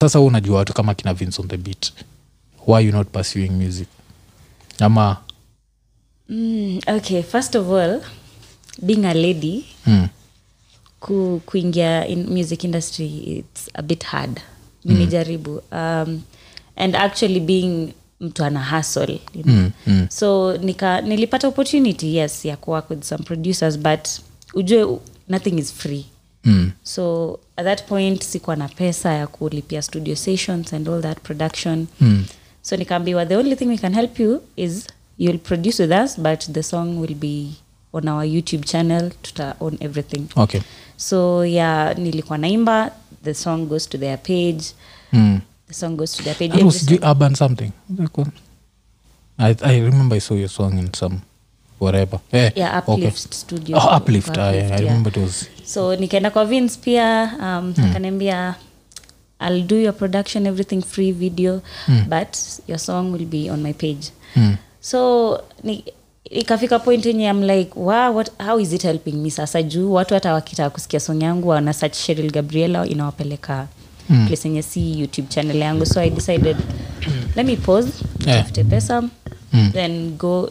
sasa unajua watu kama kina Vince on the beat why you not pursuing music ama Mm, okay, first of all, being a lady, mm, ku, kuingia in music industry, it's a bit hard. Nimejaribu. Um, and actually being mtu ana hustle, you know. mm, mm, so nika, nilipata opportunity yes ya kuwork with some producers but ujue nothing is free mm, so at that point sikuwa na pesa ya kulipia studio sessions and all that production. Mm. so nikaambiwa the only thing we can help you is you'll produce with us but the song will be on our youtube channel. Tuta on everything. Okay. So yeah nilikuwa naimba. The song goes to their page. Mm. the song goes to their page. That was every urban something. I, I remember I saw your song in some whatever. Yeah, yeah okay. studio. Oh, uplift, ah, yeah, I remember it was so nikaenda kwa Vince pia um, akaniambia i'll do your production everything free video but your song will be on my page mm. so ni, ikafika point yenye am like wow, what, how is it helping me sasa juu watu hata wakitaka kusikia song yangu wana search sheril gabriela inawapeleka Mm. place yenye si youtube channel yangu so i decided let me pause Yeah. pesa Mm. then go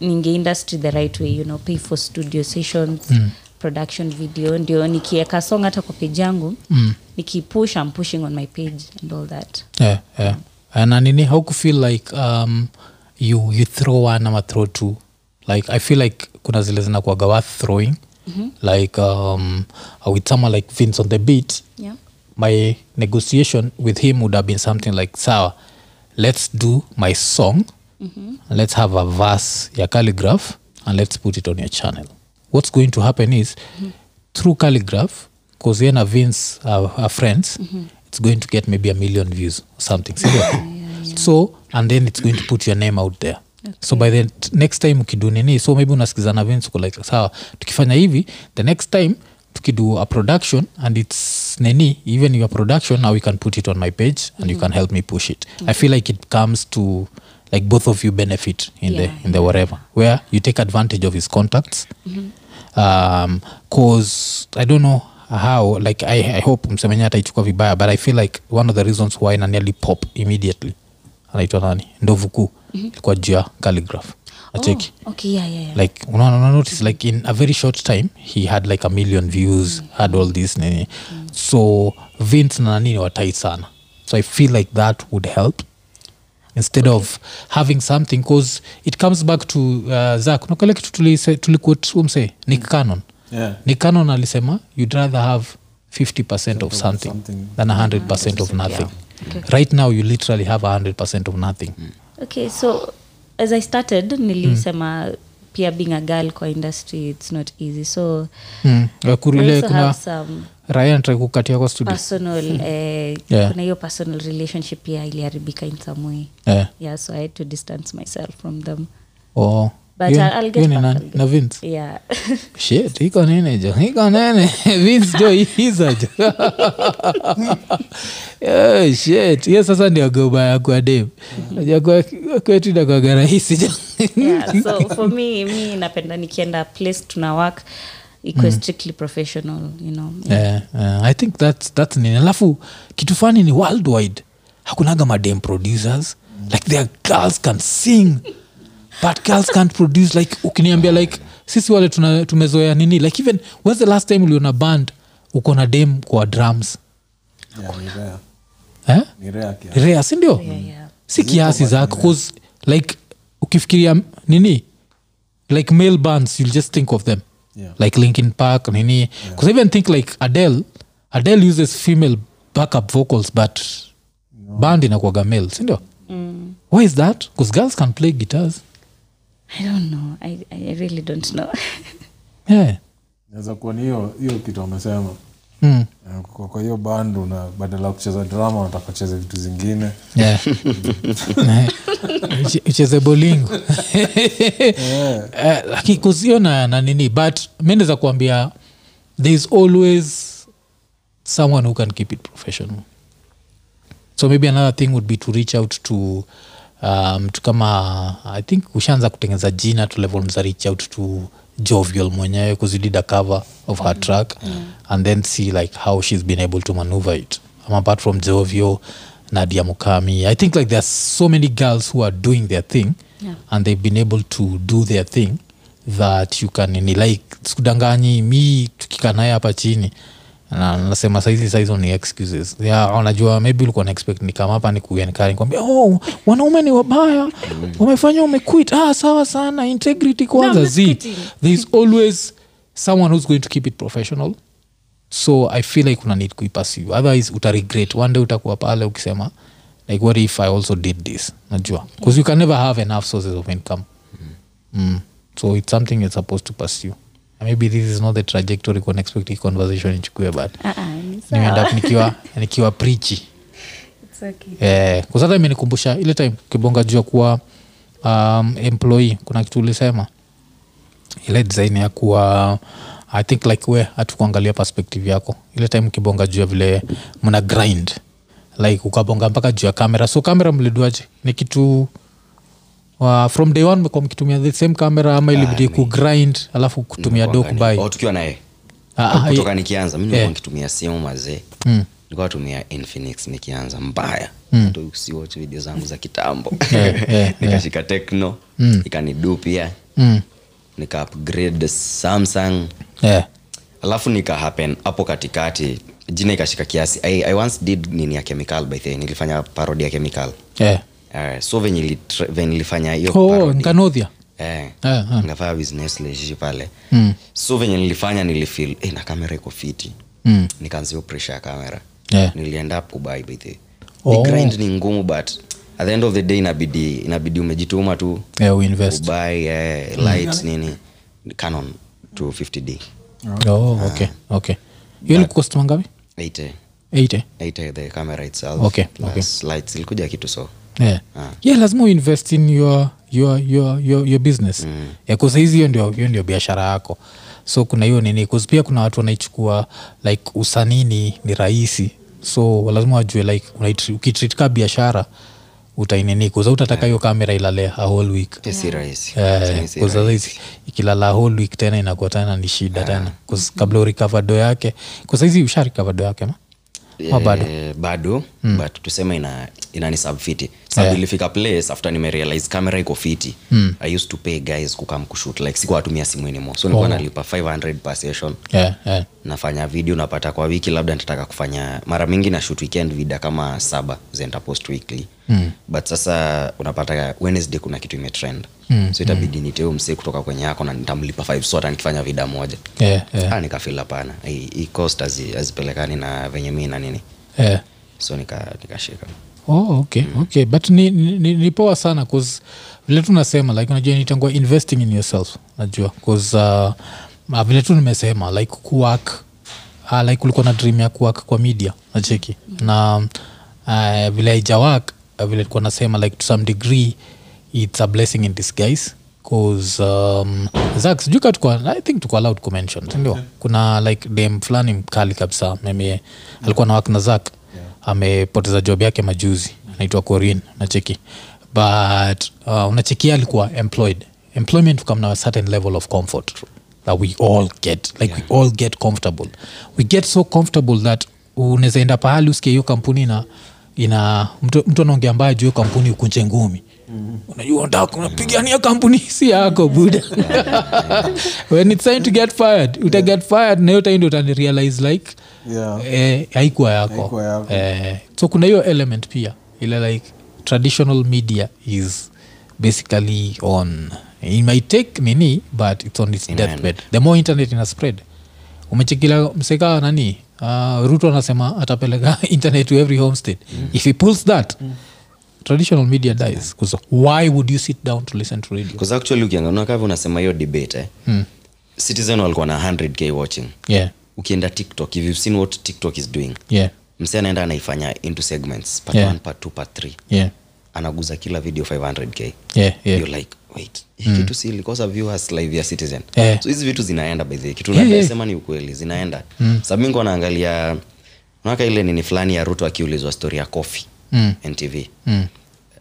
ninge industry the right way you know pay for studio sessions Mm. Production video ndio nikieka song hata kwa page yangu Mm. nikipush i'm pushing on my page and all that. Yeah, yeah. na nini how ku feel like um, you, you throw one ama throw two? Like i feel like kuna zile zinakuaga worth throwing. Mm-hmm. like um, with someone like vince on the beat? Yeah. My negotiation with him would have been something like sawa let's do my song. And let's have a verse ya calligraph and let's put it on your channel what's going to happen is through calligraph because yena vince are, are friends it's going to get maybe a million views or something sindio? so and then it's going to put your name out there. So by the next time ukidu nini so maybe unasikizana vince uko like sawa tukifanya hivi the next time tukidu a production and its nini even your production now we can put it on my page and you can help me push it. I feel like it comes to like both of you benefit in Yeah, the in the whatever where you take advantage of his contacts um cause i don't know how like i, I hope msemenye ataichukua vibaya but i feel like one of the reasons why naniali pop immediately anaitwa nani? Ndovu kuu. Ilikuwa juu ya calligraph. Acheki. Oh, okay yeah yeah, yeah. like unaona una notice like in a very short time he had like a million views had all this nini. So vince na nani ni watai sana. So i feel like that would help instead of having something because it comes back to uh, zak nakale kitu tulikuumse nick canon Yeah. nick canon alisema you'd rather have 50 of something, something. than 100 of nothing. Right now you literally have 100 of nothing. Okay so as i started nilisema pia being a girl kwa industry it's not easy. So mm. I also kuna have some ryan try kukatia kwa studio. Personal eh, Yeah. kuna hiyo personal relationship pia iliharibika in some way. Yeah. yeah so i had to distance myself from them. Oh. But Hiyo- I'll- I'll get back, nani? I'll get- na vince? Yeah. Shit iko nene jo? Iko nene vince jo iza jo. Shit. Hiyo sasa ndio gobaya kwa dem kwetu nakwaga rahisi jo. Yeah so for me mi napenda nikienda place tuna work ikuwe strictly professional you know yeah, yeah, i think that's, that's nini alafu kitu fani ni worldwide hakunaga madam producers. Like their girls can sing but girls can't produce like ukiniambia like sisi wale tuna, tumezoea nini? Like even when's the last time uliona band uko na dem kwa drums? Yeah, eh? Rea sindio yeah, yeah. si kiasi zako like ukifikiria nini? Like male bands you'll just think of them Yeah. like linkin park nini because i even think like adele adele uses female backup vocals but band inakuaga male sindio Mm. why is that? Because girls can play guitars. I don't know. I, I really don't know. Yeah. Naweza kuwa ni hiyo hiyo kitu amesema mm. Eh, kwa kwa hiyo band na badala ya kucheza drama unataka ucheze vitu zingine. Yeah. Ucheze bolingo Eh, lakini kuzio na, na nini but mi naweza kuambia there is always someone who can keep it professional. So maybe another thing would be to reach out to um, kama i think ushaanza kutengeneza jina to level mza reach out to jovial mwenyewe kuzidida cover of her track and then see like how she's been able to maneuver it. Um, apart from jovio nadia mukami i think like there are so many girls who are doing their thing Yeah. and they've been able to do their thing that you can ni like sikudanganyi mi tukikaa naye hapa chini nasema saizi saizo ni excuses. Yeah, unajua maybe ulikuwa na expect ni kama hapa ni oh wanaume ni wabaya. Wamefanya umequit ah sawa sana. Integrity kwanza no, z there's always someone who's going to keep it professional. So i feel like una need kuipursue otherwise utaregret one day utakuwa pale ukisema like what if i also did this? Najua. Because you can never have enough sources of income. Mm. so it's something you're supposed to pursue maybe this is not the trajectory con expect hii conversation ichukue but uh-uh, nimeenda nikiwa nikiwa prichi It's okay. eh, kusata imenikumbusha ile time kibonga jua kuwa um, employee kuna kitu ulisema? Ile design ya kuwa i think like we hatukuangalia perspective yako. Ile time kibonga juu ya vile mna grind. Like ukabonga mpaka juu ya kamera so kamera mliduaje? Ni kitu uh, from day one mekuwa mkitumia the same camera ama ilibidi mi- kugrind alafu kutumia do kubai oh, tukiwa naye. Ah, ah, kutoka nikianza mi nikitumia simu mazee Mm. nilikuwa infinix nikianza mbaya. Mm. usiwatch video zangu za kitambo. Yeah, yeah, nikashika tekno ikanidu pia Mm. nika upgrade samsung. Yeah. alafu nika happen hapo katikati. Jina ikashika kiasi. I, i once did nini ya chemical by the nilifanya parodi ya chemical. Yeah. Uh, so venye ili- nilifanya hiyo oh, nkanodhia eh, ngafanya business leji pale. Mm. so venye nilifanya nilifil eh, na kamera iko fiti. Mm. nikaanzia pressure ya kamera Yeah. nilienda kubai by Oh. grind ni ngumu but at the end of the day inabidi inabidi umejituma tu. Yeah, ubai eh, light nini. Canon 250d oh, okay okay. Hiyo ilikukost mangapi 80 8 80 the camera itself. Okay, okay. lights ilikuja kitu so yeah. Ah. yeah lazima uinvest in your, your, your, your, your business. Mm. yeah, kusahizi hiyo ndio, hiyo ndio biashara yako. So kuna hiyo nini pia kuna watu wanaichukua like usanii ni, rahisi. So lazima wajue like ukitreat ka biashara utainini kuza utataka hiyo kamera ilale a whole week. Si rahisi. Ikilala whole week tena inakuwa tena ni shida tena kabla urikavado yake kusaizi usharikava do yake ma? Ma bado? Eh, bado but tuseme ina inanisubfiti subfiti sababu Yeah. ilifika place after nimerealize camera iko fiti i used to pay guys kukam kushut like siku watumia simu anymore so nilikuwa Oh. nalipa 500 per session yeah, yeah. nafanya video napata kwa wiki labda nitataka kufanya mara mingi na shoot weekend vida kama saba zenta post weekly mm. but sasa unapata wednesday kuna kitu imetrend mm. so itabidi mm. niteu msee kutoka kwenye yako na nitamlipa five sota nikifanya vida moja Yeah, yeah, ah, nikafil hapana hii hii cost hazipelekani na venye mi na nini yeah. So nika- oh, okay, okay. but ni, ni, ni, poa sana cause vile tu nasema like unajua nitangua investing in yourself najua. Cause uh, uh, vile tu nimesema like kuwork uh, like ulikuwa na dream ya kuwork kwa media nacheki. Na uh, vile haijawak uh, vile tulikuwa nasema like to some degree it's a blessing in disguise. Cause um, zak sijui ka tuko i think tuko allowed kumention sindio kuna like dem fulani mkali kabisa meme alikuwa na wak na zak amepoteza job yake majuzi anaitwa corin nacheki. But uh, unachekia alikuwa employed. Employment come na a certain level of comfort that we all get. Like we all get comfortable. We get so comfortable that unaweza enda pahali usikia hiyo kampuni na ina mtu, mtu anaongea mbaya juu hiyo kampuni ukunje ngumi unajua unataka unapigania kampuni si yako buda when it's time to get fired uta get fired na hiyo time ndio like Yeah. eh, haikuwa yako, Haikuwa yako. Eh, so kuna hiyo element pia ile like traditional media is basically on. It might take nini but it's on its Amen. deathbed. the more internet ina spread. Umechekila mseka nani? Uh, ruto anasema atapeleka internet to every homestead if he pulls that traditional media dies 'Cause why would you sit down to listen to radio? Bcause actually ukiangalia kavi unasema hiyo debate eh? mm. citizen walikuwa na 100k watching. Yeah. Ukienda tiktok if you've seen what tiktok is doing. Yeah. Msee anaenda anaifanya into segments part Yeah. one, part two, part three. Yeah. Anaguza kila video 500k yeah yeah. You're like wait mm. kitu si ilikosa viewers live ya citizen? Yeah. so hizi vitu zinaenda by the kitu Yeah, yeah, yeah. ni ukweli zinaenda. Mm. sabingo naangalia naka ile nini fulani ya ruto akiulizwa story ya coffee Mm. ntv Mm.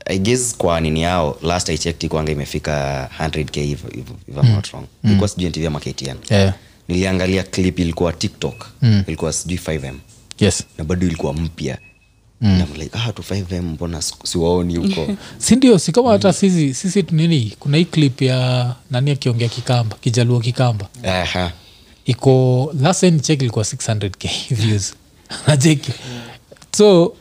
i guess kwa nini yao last i checked kwanga imefika 100k if, if, if I'm not wrong. Ilikuwa sijui ntv ama ktn yeah. Niliangalia clip ilikuwa tiktok. Mm. ilikuwa sijui 5m yes. Na bado ilikuwa mpya. Mm. like, ah, tu 5m mbona siwaoni huko? Sindio si kama hata sisi sisi tunini kuna hii clip ya nani akiongea kikamba kijaluo kikamba. Aha. iko last check ilikuwa 600k views. Najeki so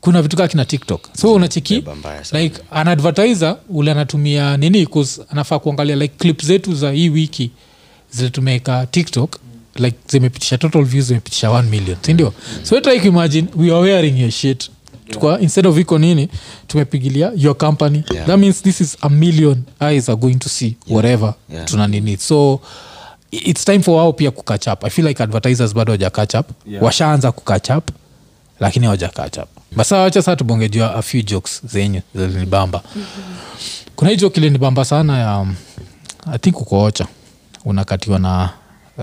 kuna vitu kaa kina tiktok. So unacheki like an advertiser ule anatumia nini 'cause anafaa kuangalia like clip zetu za hii wiki zile tumeweka tiktok like zimepitisha total views zimepitisha 1 million sindio so try kuimagine we are wearing your shit. Tukwa, instead of iko nini tumepigilia your company. Yeah. that means this is a million eyes are going to see whatever Yeah. tuna nini. So it's time for wao pia kukatch i feel like advertisers bado waja Yeah. washaanza kukatch lakini hawaja catch up basa wacha saa tubongejua a few jokes zenyu zilinibamba kuna hii joke ilinibamba sana ya um, i think ukoocha unakatiwa na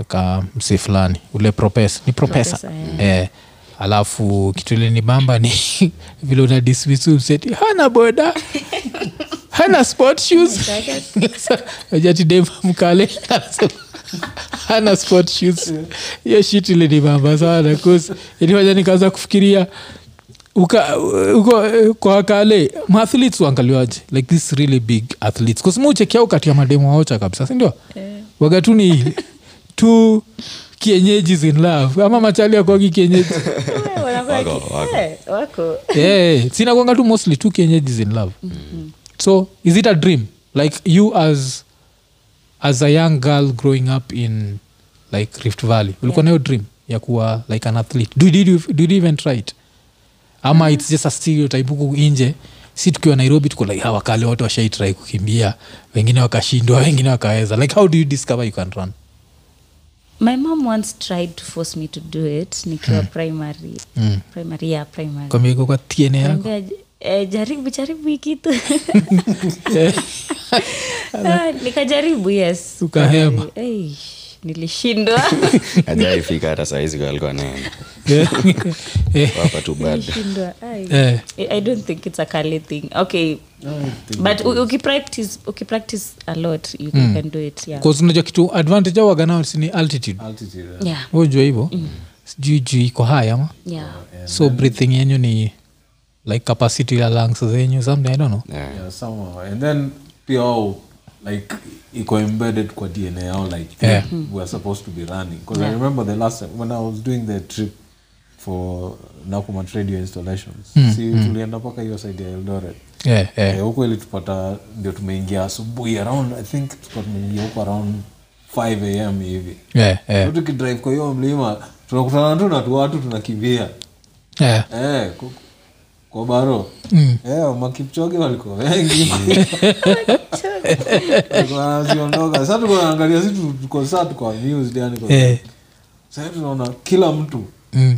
ka msi fulani. Ule propesa ni propesa yeah. eh, alafu kitu ilinibamba ni vile una dismiss hana boda hana sport shoes. Ajatidemamkale hana sport shoes. Hiyo shit ilinibamba sana kus ilifanya nikaanza kufikiria uka uko kwa kale maathletes uangaliwaje like this really big athletes. Kusmuchekia ukatia mademu waocha kabisa sindio wagatuni tu kienyeji in love. Ama machali akwagi kienyeji. Wako, wako. wako. Yeah, sinakwanga tu mostly two kienyeji in love. So is it a dream? Like you as as a young girl growing up in like rift valley. Ulikuwa nayo dream ya kuwa like an athlete. Do, did you, did you even try it ama its just a stereotype huku inje si tukiwa nairobi tuko like hawa kale watu washaitrai kukimbia. Wengine wakashindwa wengine wakaweza. Like how do you discover you can run? My mom once tried to force me to do it nikiwa primary. Mm. primary yeah primary. Kwambia kwa tiene yako? Eh, jaribu jaribu hii kitu. Ah, nikajaribu yes. Ukahema. Eh, nilishindwa ajaifika hata Eh, wapa tu bad. Nilishindwa Ai. I- i don't think it's a kali thing. Okay. But ukipractice ukipractice a lot you can do it yeah, unajua kitu advantage au waganao ni altitude. Altitude yeah. ujua hivo sijui juu iko haya ama? Yeah. so breathing yenyu ni like capacity ya lungs zenyu something i don't know. Yeah. yeah, somehow and then pia wao like iko embedded kwa dna yao like Yeah. weare supposed to be running. Because i remember the last time when i was doing the trip for nakumat radio installations si tulienda mpaka hiyo side ya eldoret. Yeah, yeah. huko huko ilitupata ndio tumeingia asubuhi around i think tuka tumeingia huko around 5 am hivi. Yeah, yeah, tukidrive kwa hiyo mlima tunakutana tu na tu watu tunakimbia. Yeah. eh, kwa baro Mm. eh, makipchoge walikuwa wengi. Walikuwa wanaziondoka. Sa tuko naangalia si tuko saa tuko amused yani kwa- Eh, sasa tunaona kila mtu mm,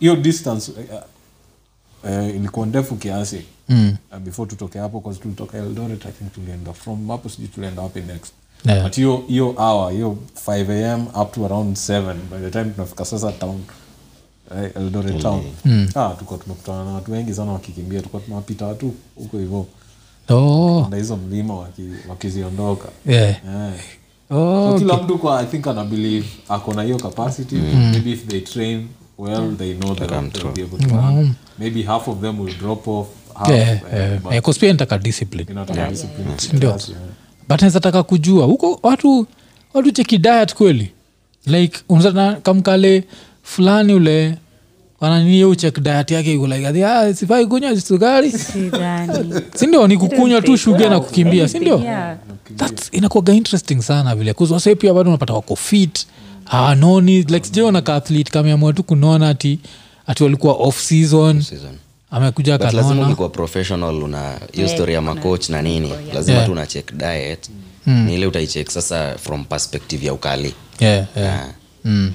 hiyo distance uh, uh, ilikuwa ndefu kiasi. Mm. uh, before tutoke hapo cause tulitoka eldoret i think tulienda from hapo sijui tulienda wapi next. Yeah. but hiyo hiyo hour hiyo 5 am up to around 7 by the time tunafika sasa town eh, eldoret town. Ah, tuko tumekutana na watu wengi sana wakikimbia. Tuko tunawapita watu huko hivo Oh, na hizo mlima waki- wakiziondoka. Yeah. Eh. Oh, so kila mtu kwa i think ana believe ako na hiyo capacity. Maybe if they train well they know that they'll be able to run. Maybe half of them will drop off half, yeah, yeah. but 'cause pia discipline. inataka discipline. Ndio. Kiasi, but naweza kujua huko watu watu cheki diet kweli? Like unzana kamkale fulani ule wananiye uchek diet yake iko like ati, ah, sifai kunywa sukari. Sindio ni kukunywa tu shuga na kukimbia sindio yeah. That's inakuaga interesting sana vile kuzwase pia bado unapata wako fit. Hawanoni like sijaona ka athlete kameamua tu kunona ati ati walikuwa off season Season. amekuja But lazima professional una hiyo Yeah, story ya macoach na nini. Lazima Yeah. tu una check diet. Ni ile utaichek sasa from perspective ya ukali. Yeah, yeah. Mm.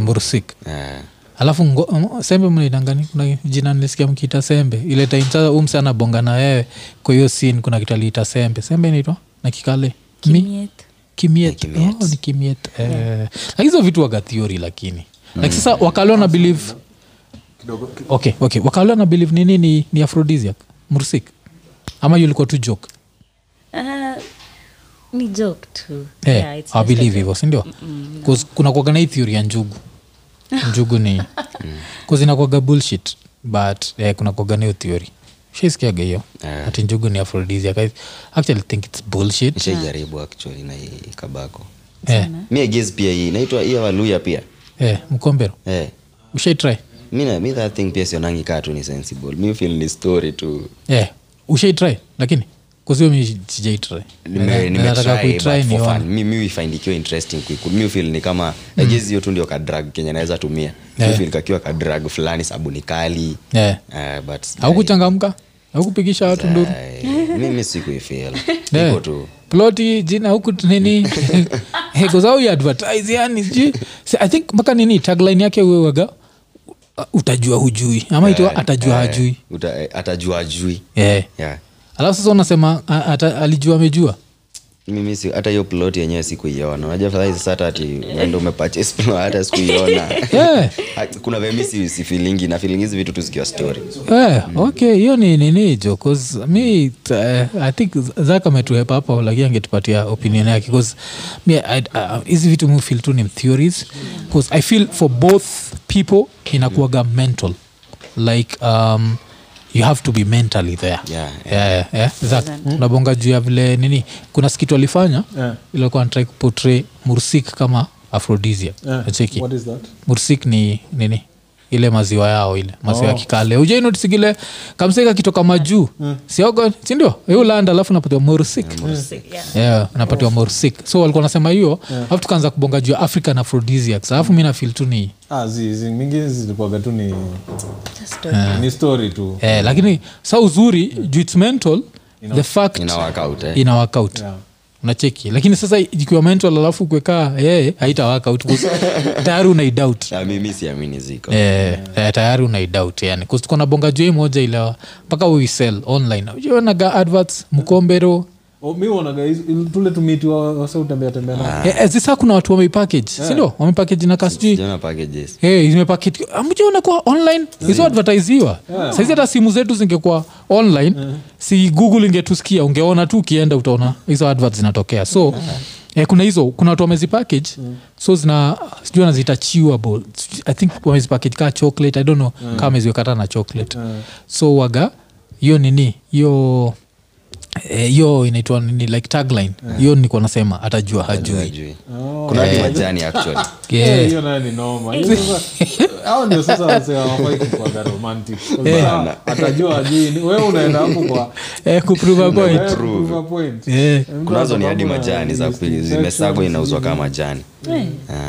Murusik yeah. alafu ngo, sembe mnaitangani kuna jina nilisikia mkiita sembe. Ile taimsaa umse anabonga na wewe kwa hiyo sin kuna kitu aliita sembe. Sembe inaitwa? Na kikale? Mi- Kimiet. kimiet. Kimiet. oh, ni kimiet. Eh. Hizo vitu waga theory lakini. Like sasa wakalo na believe okay, okay. wakalo na believe nini? Ni, ni aphrodisiac. Mursik ama yulikuwa tu joke ni joke tu. Eh, Yeah, it's I a believe joke. hivyo sindio kuna kuaga na hii theory ya njugu. Njugu ni kuzinakwaga bullshit but eh, kuna na hiyo theory. Shaisikiaga hiyo Eh. ati njugu ni aphrodisiac. I actually think it's bullshit. Nishaijaribu actually na hii kabako. Eh, mi agis pia hii naitwa hii waluya pia. Eh, mkombero. Eh. ushaitry mi that thing pia sionangi kaa tu ni sensible. Mi feel ni story tu. Eh, ushaitry lakini mi sijaitry nataka kuitry nione. ikiwa interesting mi feel ni kama hiyo tu ndio kadrag kenye naweza tumia. Feel kakiwa kadrag fulani sabuni kali. Eh. Eh, but haukuchangamka haukupigisha watu nduru? Mimi sikuifeel iko tu. Ploti jina huku nini? Kuzau yani sijui. I think mpaka nini tagline yake uwewaga utajua hujui. Ama itwa atajua Eh, hajui. uta- eh, atajua ajui yeah. yeah. Alafu sasa unasema alijua amejua? Mimi si- hata hiyo plot yenyewe sikuiona. Unajua fadhali sasa hata ati ndo umepurchase plot, hata sikuiona. Yeah. Kuna vemi si, si feelingi na feeling hizi vitu tu zikiwa story. Eh, okay hiyo ni nini jo cause mi t- eh, i think zak ametuhepa hapo lakini angetupatia opinion yake mi uh, hizi vitu mi feel tu ni theories i feel for both people inakuwaga mental. Like um, you have to be mentally there Yeah, yeah, yeah, yeah. Zak, unabonga juu ya vile nini kuna skitu alifanya Yeah. ilikuwa natrai kupotray mursik kama aphrodisia Yeah. nacheki What is that? mursik ni nini ile maziwa yao ile maziwa ya Oh. kikale. Ujainotisigile kamsika kitoka majuu? Siogo sindio ulanda alafu napatiwa morsik. Yeah. yeah, napatiwa morsik. So walikuwa nasema hiyo alafu tukaanza kubonga juu ya african aphrodisiacs alafu mi nafil tu ni Ah, zi, zi, mingi zilikuwaga tu ni, ni story tu. Yeah, lakini sa uzuri juu its mental the fact ina workout, eh. ina workout. Yeah. Unacheki lakini sasa ikiwa mental alafu kuekaa yeye haitawaka work tayari unaidoubt Ah, mimi siamini ziko. Eh, eh, tayari unaidoubt yani. Tuko na bonga jui moja ilawa mpaka uisell online. Unaga adverts mkombero Oh, tule tumiti wa- wase utembea tembea nao. Eh, eh, zisa kuna watu sindio na kwa online? Hizo advertisiwa saizi hata simu zetu zingekuwa online si google ingetusikia ungeona tu ukienda utaona hizo advert zinatokea. So eh, kuna hizo kuna watu wamezipackage so zina sijui anaziita chewable i think wamezipackage kaa chocolate i don't know mm. kaa ameziwekata na chocolate. So waga hiyo nini? Hiyo eh, hiyo inaitwa nini? Like tagline. Hiyo nilikuwa nasema atajua hajui. Hajui. kuna hadi majani actually. Yeah. Eh, hiyo nayo ni noma hao ndio sasa wase hawafai kukuwaga romantic. Kwa atajua ajui wewe unaenda hapo kwa eh, kuprove a point. Eh, a point. Eh. Kunazo ni hadi majani za ni zimesagwa inauzwa kama majani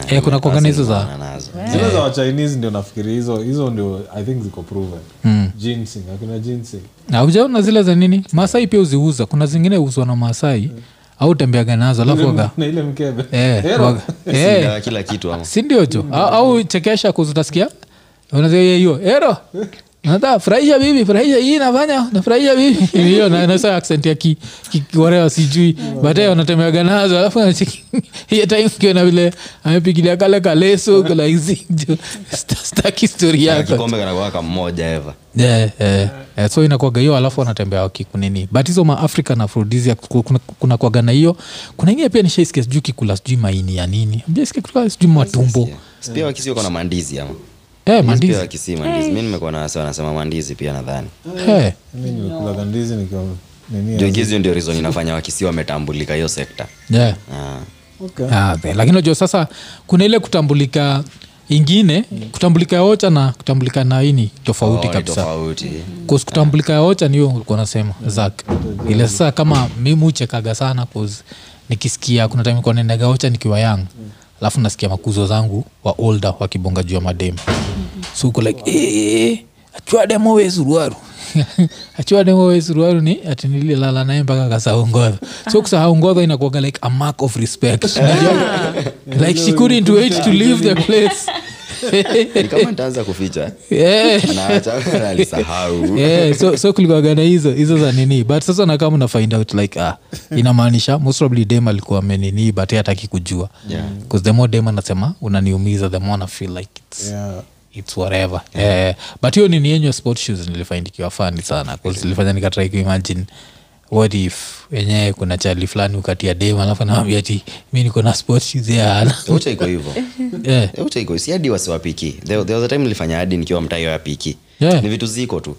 Eh, kuna kuwaga na hizo zazile zile za wachinese ndio nafikiri hizo hizo ndio i think ziko proven. Ginseng akina ginseng. Na ujaona zile za nini? Maasai pia uziuza kuna zingine uzwa na maasai. Au tembeaga nazo alafu waga na ile mkebe. Eh, eh, Singa kila kitu ama? Sindio jo? Au, au chekesha kuzutasikia unazia hiyo. Ero nata furahisha bibi furahisha hii nafanya nafurahisha bibi. Hiyo na- nasa accent ya ki, ki, sijui. Batae wanatemeaga nazo alafu hiyo time kiona vile amepigilia kale kaleso kalaizijo staki stori Kana yako. kikombe kanakuwa kamoja eva. Yeah, yeah, yeah. so inakwaga hiyo alafu wanatembea wakikunini but hizo maafrican aphrodisia kuna, kuna kwaga na hiyo. Kuna ingine pia nishaisikia sijui kikula sijui maini ya nini. Mjaisikia sijui matumbo. pia wakisi wako mandizi ama Eh, pia mandizi. Wakisi mandizi nimekuwa na wase wanasema mandizi pia nadhani. Mi nimekulaga ndizi nikiwa nini ya- ndio reason inafanya wakisi wametambulika hiyo sekta. Yeah. Ah. Okay. Ah, lakini najua sasa kuna ile kutambulika ingine kutambulika ya ocha na kutambulika na ini tofauti Oh, kabisa. tofauti. Cause kutambulika ya ocha niyo ulikuwa nasema zak ile sasa kama mimi uchekaga sana cause nikisikia kuna time nilikuwa naendaga ocha nikiwa young. Alafu nasikia makuzo zangu wa older wakibonga juu ya mademu so uko like "Eh, achua demo we suruaru. Achua demo we suruaru ni ati nililala naye mpaka kasaungodha so kusaungodha inakuaga like a mark of respect. Like she couldn't wait to leave the place. Kama kuficha yeah. so, so hizo hizo za nini? But sasa nakama find out like ah, inamaanisha most probably dem alikuwa amenini but hataki kujua. Yeah. the more dem anasema unaniumiza the more na feel like it's, Yeah. It's whatever. Yeah. but hiyo nini yenyu ya sport shoes nilifaindikiwa fani sana bcause ilifanya nikatrai kuimagine what if wenyewe kuna chali fulani ukatia dem alafu anawambia ti mi niko na sport shoes ya hana ucha iko hivyo. Yeah. Eh, iko si hadi wasiwapiki. There, there was a time nilifanya hadi nikiwa mtayo ya piki. Yeah. ni vitu ziko tu.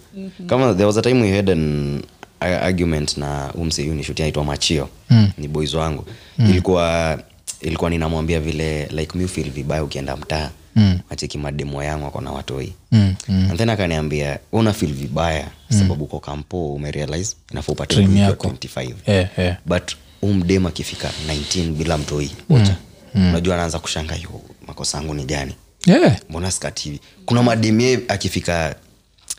Kama there was a time we had an argument na umseyu shuti machio. Mm. ni boys wangu. Mm. ilikuwa ilikuwa ninamwambia vile like mi feel vibaya ukienda mtaa mm. acheki mademo yangu ako na watoi mm, mm. and then akaniambia una feel vibaya sababu uko kampo umerealize inafaa upate Dream 25 Yeah, yeah. but umdem akifika 19 bila mtoi ocha unajua anaanza kushanga yo makosa yangu ni gani? Yeah. mbona skati hivi kuna mademie akifika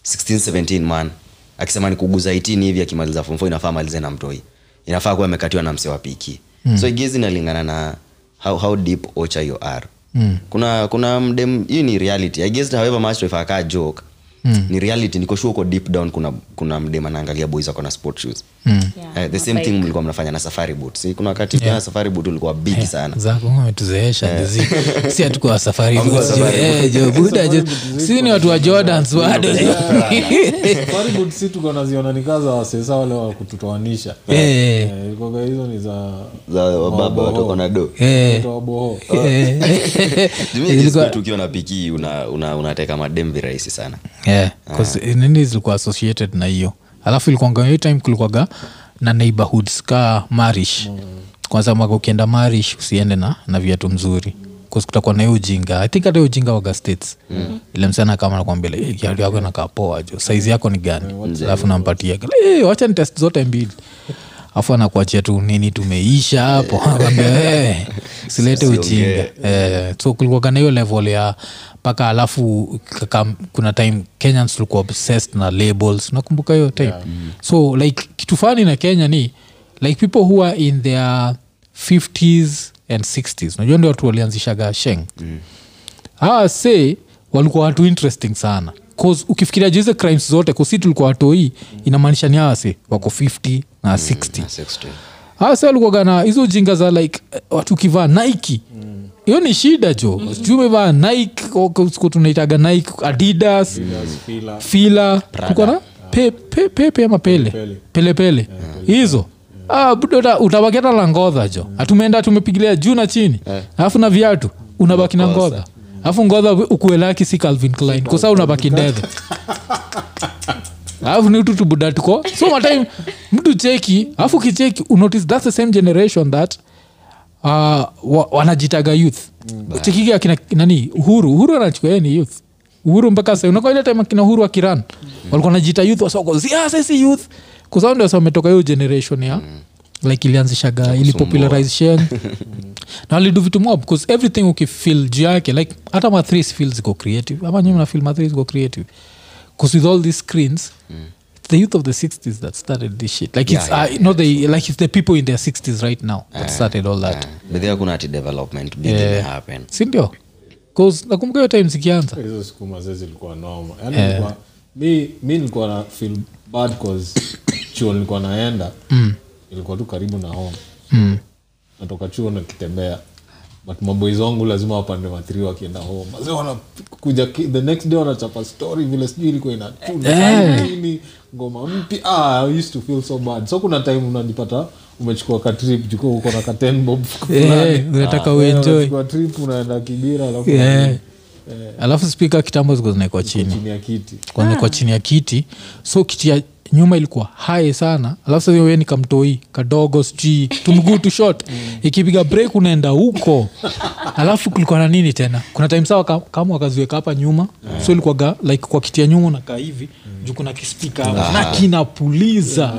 16 17 man akisema ni kuguza 18 hivi akimaliza 4 inafaa amalize na mtoi inafaa kuwa amekatiwa na mse wa piki mm. so igezi inalingana na how, how deep ocha you are mm. kuna kuna mdem hii ni reality i guess however much if aka joke mm. ni reality niko sure uko deep down kuna kuna mdem anaangalia boys ako na sport shoes mm. Yeah. uh, the same thing mlikuwa mnafanya na safari boot si kuna wakati yeah. safari boot ulikuwa big sana. Zako umetuzeesha si hatukuwa safari. Eh, si ni watu wa jordans bado. jo. Safari boot si tuko naziona ni kaza wasesa wale wa kututoanisha Eh, Eh, hizo ni za za wababa watu na do. Eh, watu wa boho Ilikuwa- tukiwa na piki unateka mademvi rahisi sana. Nini zilikuwa associated na hiyo alafu ilikuanga hiyo time kulikuwaga na neighborhoods ka marish. Kwanza mwaka ukienda marish usiende na, na viatu mzuri. Kutakuwa na hiyo ujinga. I think hata ujinga waga states. Mm. ile msana kama nakwambia "Eh, kiatu yako nakaa poa jo. Saizi yako ni gani? Alafu nampatia. "Eh, wacha ni test zote mbili. Afu anakuachia tu nini tumeisha hapo? "Eh, silete Usiongee." ujinga. Eh, so kulikuwaga na hiyo level ya mpaka alafu kaka, kuna time kenyans tulikuwa obsessed na labels. Nakumbuka hiyo time? Yeah. so like kitu fani na kenya ni like people who are in their 50s and 60s unajua ndio watu walianzishaga sheng? Mm. hawa se walikuwa watu interesting sana. Cause ukifikiria jize crimes zote kusi tulikuwa watoi inamaanisha ni hawa se wako 50 na 60 Na sex toy. hasa walikuwaga na hizo jinga za like watu ukivaa nike hiyo ni shida jo. Sijui umevaa nike siku tunaitaga nike adidas fila. Fila. Tuko na pe, pe, pepe ama pele? Pele. pelepele hizo. Ah, utabaki hata la ngodha jo hatumeenda tumepigilia juu na chini. Alafu na viatu unabaki na ngodha. Alafu ngodha ukuelaki si calvin klein kwa sababu unabaki ndedhe. Alafu ni utu tubuda tuko. So matime mtu cheki alafu kicheki unotice thats the same generation that uh, wa, wanajitaga youth. Chekiki akina nani uhuru. Uhuru anachukua yeye ni youth. Uhuru mpaka sa unakuwa ile time akina uhuru akiran walikuwa najita youth wasoko siasi youth. Kwa sababu ndio sasa wametoka hiyo generation ya like ilianzishaga ili na walidu vitu mob bcause everything ukifil juu yake like hata mathris feel ziko creative. Ama nyuma nafil mathris ziko creative. Bcause with all these screens it's the youth of the 60s that started this shit. Like Yeah, it's yeah, uh, not the like it's the people in their 60s right now that started all that. but there kuna ati development. Big Yeah. imehappen sindio? Cause nakumbuka hiyo time zikianza. Hizo siku mazee zilikuwa noma yani nilikuwa mi mi nilikuwa na feel bad cause chuo nilikuwa naenda. Ilikuwa tu karibu na home. Natoka chuo nakitembea but maboys wangu lazima wapande matri wakienda home. Wanakuja ki- the next day wanachapa story vile sijui ilikuwa inatuna nini ngoma mpya. Ah, I used to feel so bad. So kuna time unajipata umechukua katrip juko uko na ka bob. Eh, unataka Ah, uenjoy. unachukua trip unaenda kibira alafu Yeah. alafu spika kitambo ziko zinaekwa chini. chini ya kiti. Kwanekwa chini ya kiti. So kiti ya nyuma ilikuwa hai sana. Alafu sasa we ni kamtoi kadogo sijui tumguu tu shot ikipiga break unaenda huko. Alafu kulikuwa na nini tena? Kuna time sawa ka- kama wakaziweka hapa nyuma. So ilikuwaga like kwa kitia nyuma unakaa hivi. Juu kuna kispika nah. na kinapuliza.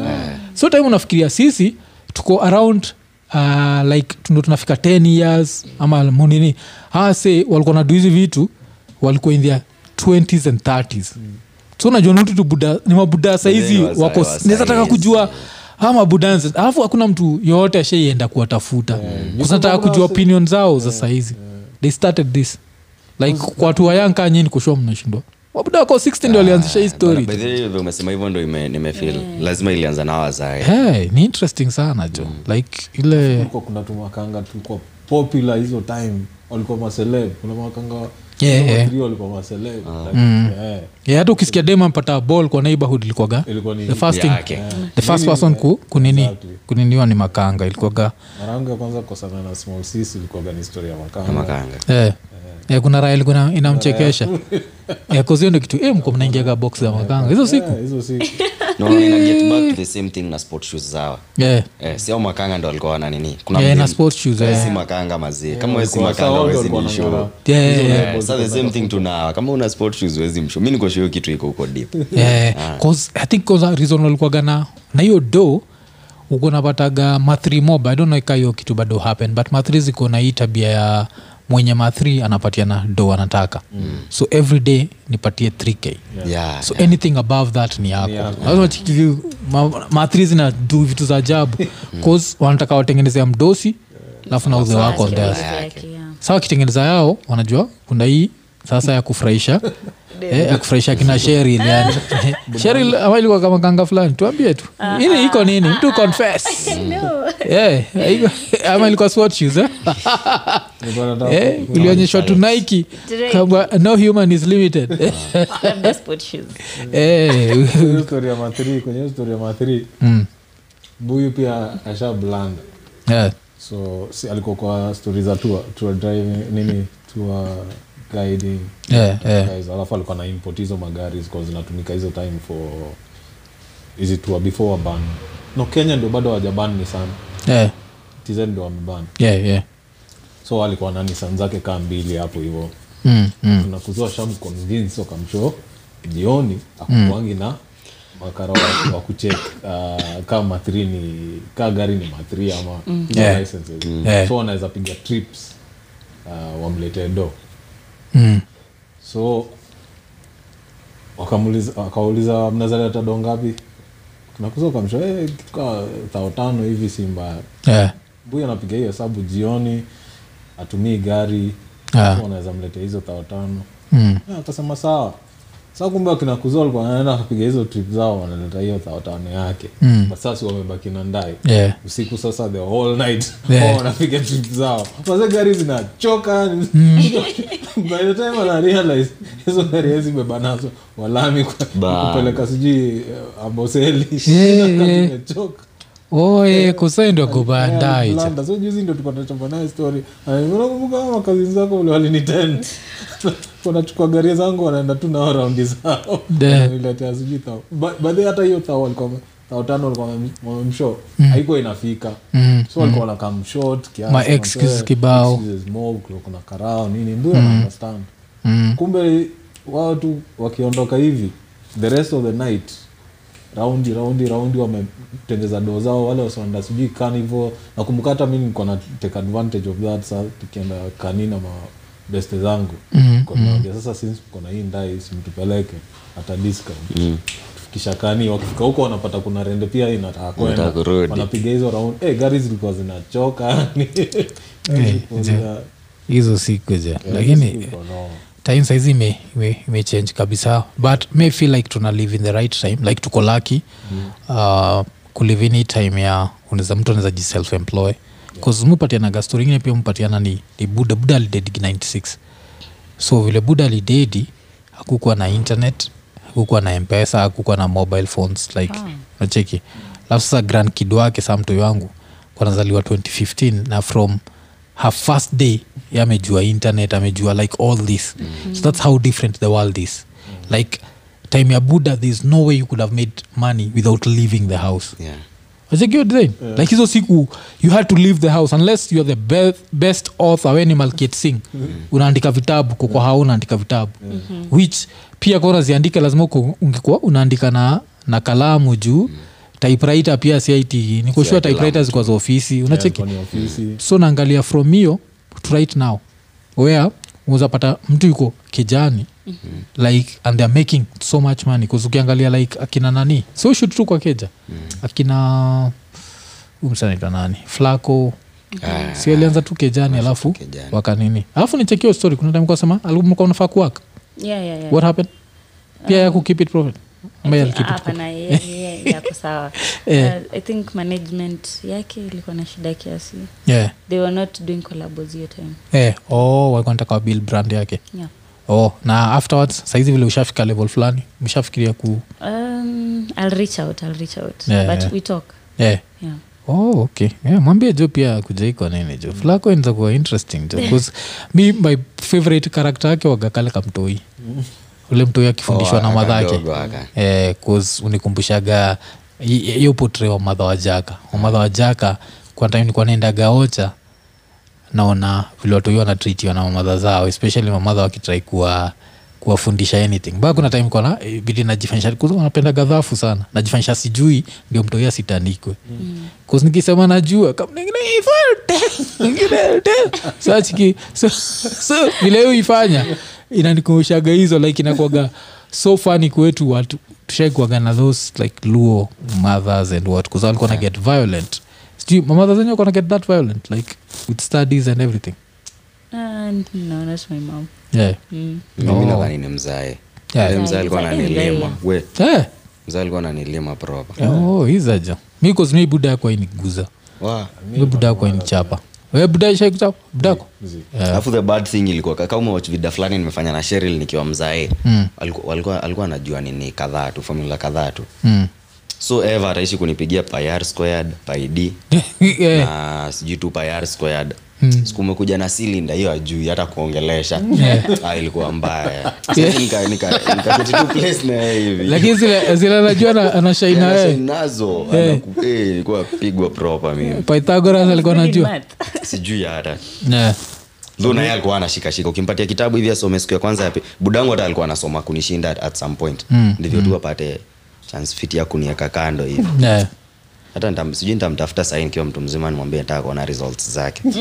So time unafikiria sisi tuko around uh, like ndo tunafika 10 years ama monini hase walikuwa nadu hizi vitu walikuwa in their 20s and 30s so najua nutu tu buda ni mabuda saizi wako naweza taka kujua aa alafu hakuna mtu yoyote ashaienda kuwatafuta. Kusanataka kujua opinion zao za saizi. they started this. Like kwa watu wayanka nyini kushua mnashindwa. Wabuda wako 6 ndio walianzisha hii story. umesema hivyo ndo nimefil lazima ilianza na wazae. Hey, ni interesting sana jo like ile kuna tumakanga tulikuwa popular hizo time walikuwa maseleb kuna makanga Yeah, yeah. Eh, Yeah, hata ukisikia dem ampata ball kwa neighborhood ilikuwaga the first thing. Yake. the first person ku, kunini Exactly. kuniniwa ni makanga ilikuwaga. Mara ya kwanza kukosana na small sis ilikuwaga ni historia ya makanga. Makanga. Eh. Eh, kuna raha ilikuwa inamchekesha. Eh, kuzio ndo kitu e, mko mnaingiaga box za makanga. Hizo siku Eh, hizo ina get back to the same thing na sport shoes zao. Yeah. eh, sio makanga ndo walikuwa wana nini? Kuna Yeah, na mdem- shoes, Wewe si makanga mazee. Kama wewe si makanga sawa, ni show. Yeah, yeah, yeah. The same thing tuna kama una sport shoes wezi msho mi niko sure kitu iko huko deep. Yeah. cause i think cause reason walikuwaga na na hiyo do uko napataga mathri mob i don't know ika kitu bado happen but mathri ziko na hii tabia ya mwenye mathri anapatiana do anataka. Mm. so every day nipatie 3k yeah, so anything above that ni yako. Yako. lazima ma- mathri zina do vitu za ajabu. Cause wanataka watengenezea mdosi alafu na udhe wako on theirs. Yake, yeah. sa wakitengeneza yao wanajua kuna hii sasa ya kufurahisha eh, ya kufurahisha kina sheril yani. Sheril ama ilikuwa kama kanga fulani tuambie tu. Ini iko nini? mtu confess. Eh, ama ilikuwa sport shoes eh? Eh, tu nike. Kama no human is limited. Eh, kwenye mathri mm, buyu pia asha blanda yeah, so si alikuwa kwa stori za tua tua driving nini tour guiding yeah, yeah. guys alafu alikuwa na import hizo magari zilikuwa zinatumika hizo time for hizi tour before waban no kenya ndio bado wajaban ni sana Yeah, tizen ndio wameban yeah, yeah. so alikuwa na nisan zake kaa mbili hapo hivo Mm, mm. tunakuzua shamconvince wakamsho jioni akuwangi na makara wa, wa kuchek uh, kaa mathri ni kaa gari ni mathri ama mm. Yeah. licenses. Yeah. so wanaweza piga trips uh, wamletee do Mm. so wakauliza mnazaleta do ngapi nakuza ukamsho hey, kitu kaa thao tano hivi si mbaya Yeah. buyu anapiga hiyo hesabu jioni atumii gari yeah. wanaweza mletea hizo thao tano Mm. Ah, akasema sawa sa kumbe akina walikuwa wanaenda kupiga hizo trip zao wanaleta hiyo thao yake. Mm. but sasi wamebaki na ndai. Yeah. usiku sasa the whole night Yeah. wanapiga trip zao. Maze gari zinachoka. Mm. by the time wana realize hizo gari hezi beba nazo walami kupeleka sijui eh, amboseli. Imechoka oye kusaindwa kubandai Blanda. juzi ndo tulikuwa naye stori nakumbuka makazi zako ule walinitend wanachukua gari zangu wanaenda tu nao raundi zao. De. Sijui thao Ba- hata hiyo thao walikuwa thao tano walikuwa wame- wamemshow haikuwa inafika. Mm, so walikuwa kiasi, kibao. kuna karao nini ndio understand Mm. kumbe wao tu wakiondoka hivi the rest of the night raundi raundi raundi wametengeza doo zao wale wasoenda sijui kanivo nakumbuka hata mi niko na take advantage of that sa tukienda kani na mabeste zangu. Kwa sasa since tuko hii ndai simtupeleke hata discount. Mm. Kishakani wakifika huko wanapata kuna rende pia inataka kwenda. Wanapiga hizo round. Hey, gari zilikuwa zinachoka. Zilikuwa hizo siku ja lakini time saizi ime, ime, ime kabisa. But may feel like tuna live in the right time. Like tuko lucky uh, kulive in time ya unaweza mtu anaweza ji self employ bcause mupatianaga stori ingine pia mpatiana ni, ni buda buda alidedigi 96 so vile buda alidedi hakukuwa na internet hakukuwa na mpesa hakukuwa na mobile phones like nacheki alafu sasa grand kid wake saa mtoi wangu kwanazaliwa 2015 na from her first day amejua internet amejua like all this mm-hmm. so that's how different the world is mm-hmm. like time ya buddha thereis no way you could have made money without leaving the house yeah. Wacheki design like hizo siku you had to leave the house unless youare the be best author weni sing. Unaandika vitabu kukwa hao unaandika vitabu. Which pia kora ziandike lazima uko- ungekuwa unaandika na, na kalamu juu. Typewriter pia siaiti nikushua typewriter zikuwa za ofisi unacheki? yeah, so naangalia from hiyo to right now. Where uzapata mtu yuko kijani mm-hmm. like and theyare making so much money bcause ukiangalia like akina nani? So shoot tu kwa keja. Mm-hmm. akina umsanaitwa nani? Flako. Ah, si alianza tu kejani alafu wakanini alafu nichekio story. Kuna time kasema alikuwa unafaa kuwaka Yeah, yeah, yeah. what happened? Pia ya kukeep it profit. Ama keep it ye- yako sawa. Yeah. Uh, i think management yake ilikuwa na shida kiasi. Yeah. They were not doing collabos hiyo time. Eh oh walikuwa nataka bill brand yake. Yeah. Oh na afterwards saizi vile ushafika level fulani mshafikiria ku um, i'll reach out i'll reach out. Yeah, but we talk. Yeah. yeah. Oh okay. Yeah, mwambie jo pia kujaiko nini jo flako inza kuwa interesting jo 'Cause mi my favorite karakta yake wagakale kamtoi. Ule mtoi akifundishwa Oh, na madhake eh, 'cause unikumbushaga yopotre hiyo potre wa madha wa jaka. Wamadha wa jaka kwa time nikuwa naendaga ocha naona vile watu hiyo anatritiwa na mamadha zao especially mamadha wakitrai kuwa kuwafundisha anything. Baa kuna time kona bidi najifanyisha napenda gadhafu sana. Najifanyisha sijui ndio mtoia sitanikwe mm. kus nikisema najua te. So so, so vile hiyo ifanya inanikumshaga hizo like inakwaga so fani kwetu watu tushaikuaga na those like luo mothers and what kuza walikuwa na get violent. Sijui mamadha zenye kona get that violent like with studies and everything. And no not my mom. Yeah. Mm. mimi Oh. nadhani ni mzae. Yeah. Mzae alikuwa ananilima. we. Yeah. mzae alikuwa ananilima proper. Oh izaja mi buda yako ainiguza Wa. mi buda yako ainichapa we buda ishaikuchapa budako alafu the bad thing ilikuwa kaka umewatch vida fulani nimefanya na sheril nikiwa mzae. Mm. Aliku- alikuwa anajua nini kadhaa tu formula kadhaa tu. Mm. So eva ataishi kunipigia pyr squared pid yeah. na sijui tu pyr squared. Hmm. umekuja na silinda hiyo ajui hata kuongelesha. Yeah. ilikuwa mbaya. Hivi. Lakini zile zile najua na- anashaina Tena wewe nazo. Eh. anaku- eh, ilikuwa pigwa proper mimi. Pythagoras alikuwa najua sijui hata. Yeah. Naye alikuwa anashikashika. Ukimpatia kitabu hivi asome siku ya kwanza budangu hata alikuwa anasoma kunishinda at, at some point. Mm, ndivyo tu apate chance fit ya kunieka kando hivi. Yeah. hata sijui nitamtafuta sahii nikiwa mtu mzima nimwambie nataka kuona results zake.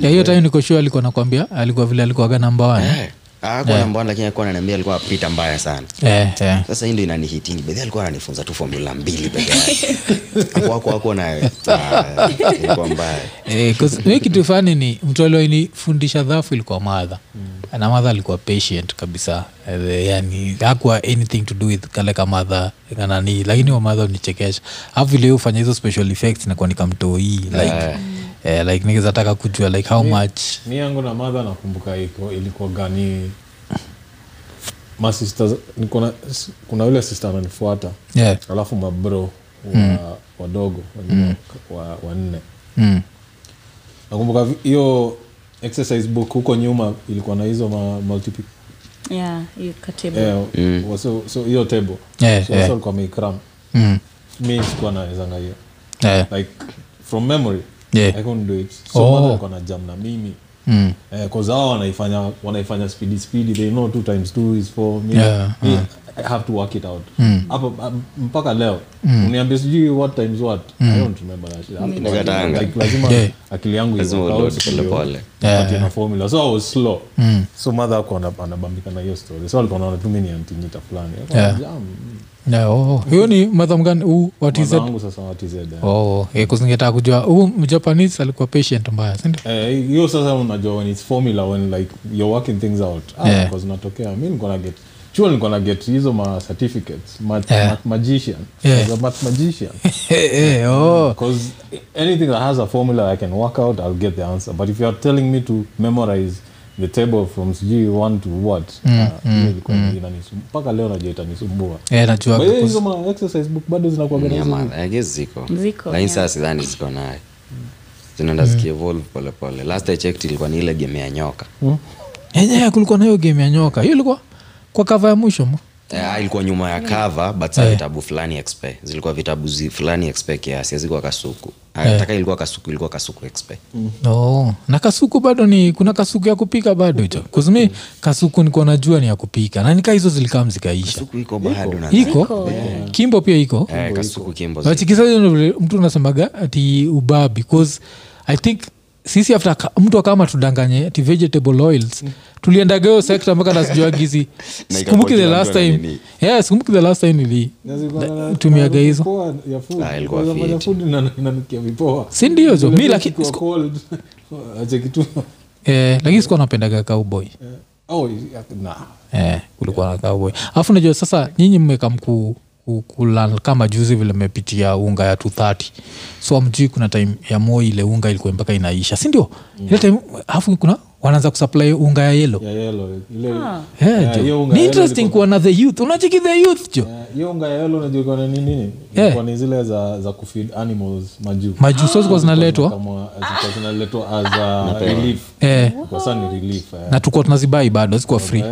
Ya hiyo time niko sure alikuwa nakwambia alikuwa vile alikuwaga namba one. Eh, hakuwa namba one, lakini alikuwa ananiambia alikuwa apita mbaya sana. Eh, eh. sasa hii ndo inanihitini. Bedhi alikuwa ananifunza tu formula mbili peke yake. Hapo hapo hapo na ah, ilikuwa mbaya. Eh, mi kitu fani ni mtu alionifundisha dhafu ilikuwa madha na madha alikuwa patient kabisa. Eh, yani hakuwa anything to do with kale kamadha nani lakini wamadha unichekesha afu vile hizo special effects nakuwa nikamtoii like eh, like nikizataka kujua like how much mi yangu na madha nakumbuka iko ilikuwa gani masista niko na- s- kuna yule sister ananifuata yeah. alafu mabro wa, wadogo wengine wa- wanne mm. nakumbuka hiyo exercise book huko nyuma ilikuwa na hizo ma, multiple yeah you katibu mm. so, so hiyo table Yeah, so, yeah. so alikuwa ameikram Mm. mi sikuwa nawezanga hiyo Yeah. like from memory Yeah. i couldn't do it so Oh. mother alikuwa na jam na mimi Mm. eh, cause hao wanaifanya wanaifanya speedy speedy they know two times two is four me, Yeah, me, i have to work it out hapo mm. mpaka leo uniambie sijui what times what i don't remember that shit. Hapo like lazima Yeah. akili yangu iwork pole. Yeah, na formula so i was slow so mother ako ana- anabambika na hiyo story so alikuwa naona tu mimi ni antinyita fulani Yeah. anajam. Hiyo ni madham gani huu watiz Mother wangu sasa what is it eh. oh, eh, kujua huu mjapanese alikuwa patient mbaya sindio Eh, sasa unajua when it's formula when like you're working things out ah, Yeah. mi get chuo niko na get hizo ma certificates math, Yeah. math magician Yeah. As a math magician oh. because anything that has a formula i can work out i'll get the answer but if you're telling me to memorize the table from sijui one to what? Ah, hiyo ilikuwa inanisu- mpaka leo najua itanisumbua. Eh, najua By the way, because- hizo ma exercise book bado zinakuwaga na hizo- I guess ziko. Ziko, lakini yeah. saa sidhani ziko naye zinaenda zikievolve polepole last i checked ilikuwa ni ile game ya nyoka. Enyewe kulikuwa nayo game ya nyoka. Hiyo ilikuwa kwa kava ya mwisho mo. Eh, ilikuwa nyuma ya cover but saa vitabu fulani expe zilikuwa vitabu zi, fulani expe kiasi hazikuwa kasuku taka ilikuwa kasuku ilikuwa kasuku expe. Oh. na kasuku bado ni kuna kasuku ya kupika bado hicho. Kuzimi kasuku nikuwa najua ni ya kupika. Na nika hizo zilikam zikaisha. Iko bado na iko? Kimbo pia iko? Eh, kasuku kimbo zi- mtu unasemaga ati ubaa cause i think sisi after mtu akama tudanganye ti vegetable oils tuliendaga hiyo sekta mpaka nasijuagizi Na sikumbuki the last time. yeah, sikumbuki the last time nili Na zilikuwa na- tumiaga hizo. sindio. Ah, ilikuwa Kwa sababu ya fit. food ina- inanukia vipoa. Si ndio zo mi eh, lakini sikuwa napendaga cowboy. Oh, nah. eh, kulikuwa na cowboy. Alafu najua sasa nyinyi mmeka mku kulan kama juzi vile mepitia unga ya 230 so amjui kuna time ya moi ile unga ilikuwa mpaka inaisha sindio ile time alafu kuna wanaanza kusupply unga ya yelo ya yellow ile Ah. Yeah, Yeah, unga ni yellow interesting kuwa na the youth. Unachiki the youth jo hiyo unga ya yellow unajua iko nini? Nini Yeah. Ni zile za za kufeed animals majuu majuu so zikuwa zinaletwa? zinaletwa as a relief. Eh, kwa sasa relief eh. na tukuwa tunazibai bado zikuwa free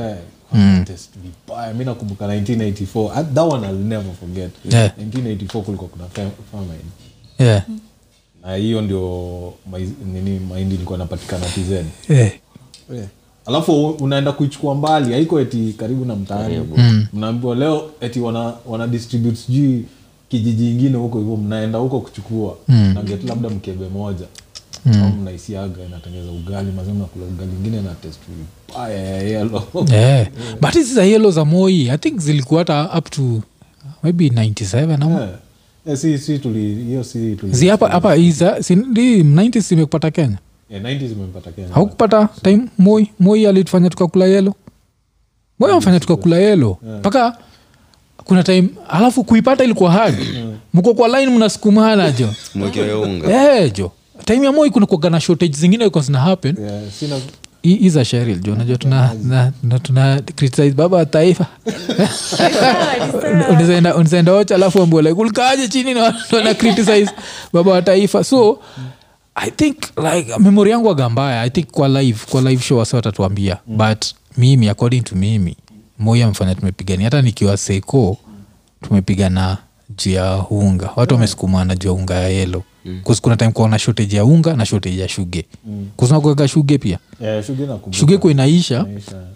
Eh, test vibaya. Mi nakumbuka 1984 Ah, that one I'll never forget. Yeah. 1984 kulikuwa kuna famine. Yeah. na hiyo ndio nini mahindi ilikuwa napatikana. Yeah. alafu unaenda kuichukua mbali. Haiko eti karibu na mtaani. Mnaambiwa leo eti wana, wana distribute sijui kijiji ingine huko hivyo. Mnaenda huko kuchukua. Na get labda mkebe moja au mnaisiaga inatengeza ugali mazima nakula ugali ingine na test vibaya ya yelo yeah. but hizi za yelo za moi i think zilikuwa hata up to maybe 97 ama? Yeah. Yeah, si si tuli hiyo si tuli zi hapa hapa iza si ndi 90 zimekupata kenya? yeah, 90s imempata Kenya. Haukupata time? Moi moi alitufanya tukakula yelo moi amfanya tukakula yelo mpaka kuna time alafu kuipata ilikuwa hadi mko kwa line mnasukumana jo. Eh, jo time ya moi kunakuaga na shortage zingine kwa zina happen. Yeah, sina iza sheril jo najua tuna, na, na, tuna criticize baba wa taifa. Unazaenda ocha alafu ambua like ulikaje chini na criticize baba wa taifa. So i think like memori yangu agambaya i think kwa live kwa live show wasa watatuambia. Mm. but mimi according to mimi moi amefanya tumepigania. Hata nikiwa seko tumepigana juu ya unga watu wamesukumana juu ya unga ya yelo mm. kuna time kuona shortage ya unga na shortage ya shuge. Mm. kuznakuaga shuge pia. Yeah, shuge ko inaisha.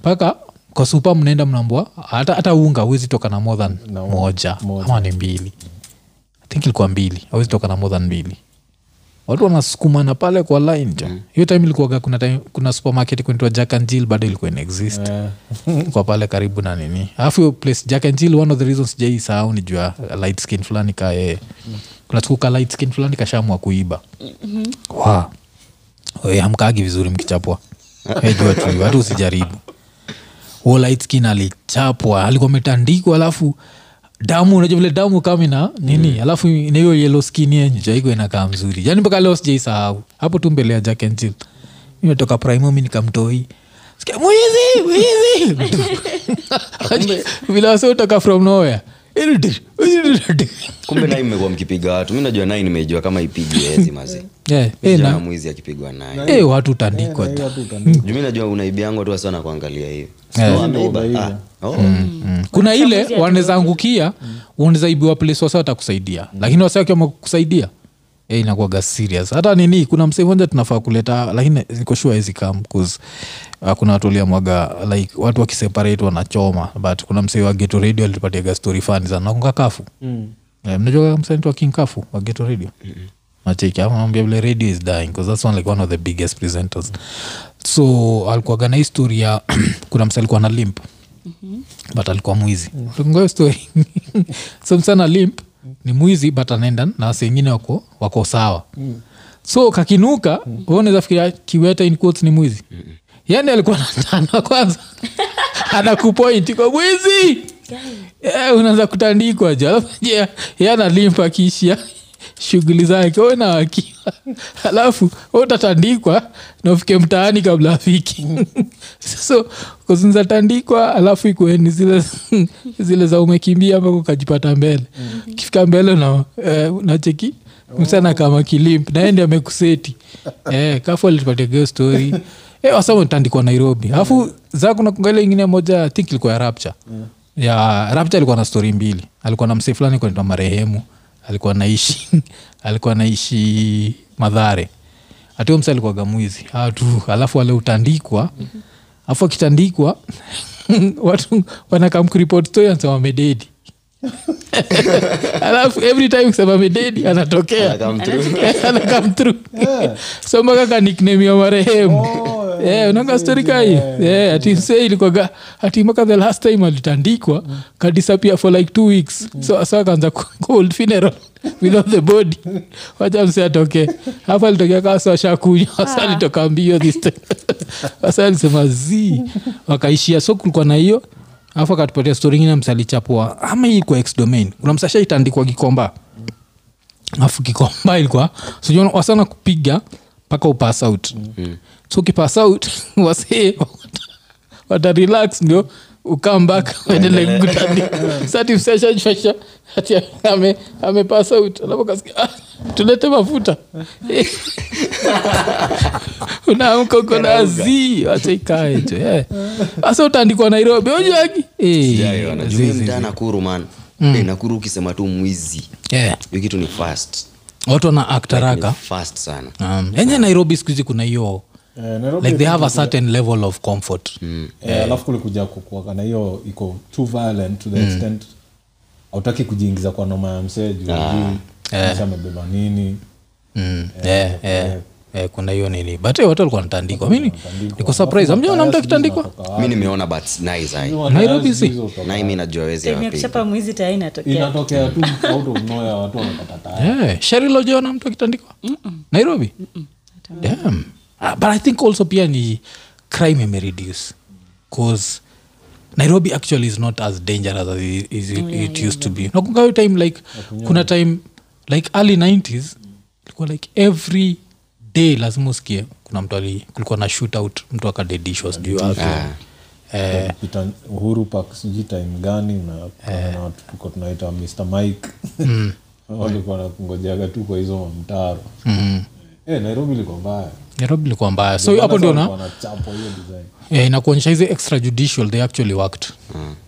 mpaka kwa supa mnaenda mnambua hata, hata unga huwezi toka na more than Na moja, moja. ama ni mbili. Think ilikuwa mbili. Awezi toka na more than mbili. Watu wanasukumana pale kwa line jo hiyo time ilikuaga kuna, time, kuna supermarket kunaitwa jack and jill bado ilikuwa inaexist Yeah. kwa pale karibu na nini. Alafu hiyo place jack and jill one of the reasons sijai sahau ni jua light skin fulani kaa yeye kuna siku ka light skin fulani kashamwa kuiba. Wow. Hamkaagi vizuri mkichapwa. Jua tu hata usijaribu. Huo light skin alichapwa alikuwa ametandikwa alafu damu unajua vile damu kama ina nini? Mm. alafu na hiyo yellow skin jaiko inakaa mzuri. Yani mpaka leo sijaisahau. Hapo tu mbele ya jack and jill. Imetoka primo mi nikamtoi. Sikia, mwizi mwizi. Vile wasiotoka from nowhere kumbe nai mmekuwa mkipiga watu. Mi najua nai nimejua kama ipigi ezi mazi. Yeah, na- mwizi akipigwa naye. Eh, watu utandikwa Yeah, ta. hiyo juu mi najua unaibiangwa tu sana kuangalia hivi. Yeah. Ah, oh. Mm. kuna ile wanaweza angukia unaweza ibiwa place wasa watakusaidia. Lakini wasa wakiama kusaidia e, inakuaga serious. Hata nini kuna msee moja tunafaa kuleta lakini nikoshua hizi kam uh, kuna watu waliamwaga like watu wakiseparate wanachoma but kuna msee wa geto radio alitupatiaga story fani sana. Nakunga kafu? Mm. Eh, mnajua msanii wa king kafu wa geto radio? Nacheki vile radio is dying because that's one, like one of the biggest presenters. So alikuaga na ya kuna msa alikuwa na limp. But alikuwa mwizi. Mm. story. So msana limp ni mwizi but anaenda na wase wengine wako, wako sawa. Mm. so kakinuka mm. unaweza fikiria kiweta in quotes ni mwizi. Mm. yani alikuwa natana kwanza. Anakupointi kwa mwizi! Yeah, unaweza kutandikwa jo alafu je ye analimpa akiishia shughuli zake we na wakiwa alafu utatandikwa na ufike mtaani kabla afiki so kuzinzatandikwa alafu ikueni zile zile za umekimbia mpaka ukajipata mbele. Ukifika mbele na eh, nacheki msana kama kilimp naende amekuseti. Eh, kafu alitupatia story. Eh, wasama tandikwa nairobi. Alafu za kuna kungaile ingine moja think ilikuwa ya rapture. Ya rapture alikuwa na stori mbili. Alikuwa na msee fulani kunaitwa marehemu alikuwa naishi alikuwa naishi madhare hatio msa alikuwaga mwizi. Atu alafu wale utandikwa alafu akitandikwa watu wanakamkuripot story anasema amededi alafu every time kusema mededi anatokea. Anakam through. anakam so mpaka kaniknemia marehemu. Oh, yeah, unanga stori kai? yeah, ati ilikwaga ati mpaka the last time alitandikwa kadisapia for like two weeks. So so akaanza cold funeral without the body. Wacha atoke. Hapa alitokea kaa sa washakunywa wasa alitoka mbio this time. Wasa alisema z wakaishia. So kulikuwa na hiyo. Alafu akatupatia stori ingine msalichapua ama hii kwa ex domain. Kuna msasha itandikwa kikomba afu kikomba ilikuwa sijua wasana kupiga mpaka upass out so ukipass out wasee watarelax ndio ukambak uendele kutandika satifseshashasha ati ame, ame pass alafu kasikia ah, tulete mafuta. Unaamka uko na azii wacha ikae jo yeah. utaandikwa nairobi mtaa nakuru man. Eh, nakuru ukisema tu mwizi. Hiyo kitu ni fast. Watu wana aktaraka Ni fast sana. Um, enye nairobi skuhizi kuna hiyo Eh, like they have a certain level of comfort. Eh, alafu kulikuja kukuaka na hiyo iko too violent to the extent hautaki kujiingiza kwa noma ya msee juu yeah. amebeba nini. Mm, yeah, yeah. Eh, kuna hiyo nini but eh, watu walikuwa natandikwa mini niko surprise amjaona mtu akitandikwa? mi nimeona but Nairobi si? nai mi najua wezi sherilojiona mtu akitandikwa? Nairobi? Damn. Ah, but i think also pia ni crime imereduce cause nairobi actually is not as dangerous as it, as it, it used to be. Nakunga hiyo time like kuna time like early 90s ilikuwa like every day lazima usikie kuna mtu ali kulikuwa na shootout mtu akadedishwa sijui wake eh, uhuru pak sijui time gani na watu tuko tunaita mr mike. Walikuwa nakungojaga tu kwa hizo mamtaro Eh, nairobi liko mbaya nairobi ilikuwa mbaya. So hapo ndio na eh, hiyo design. Yeah, inakuonyesha hizi extrajudicial they actually worked.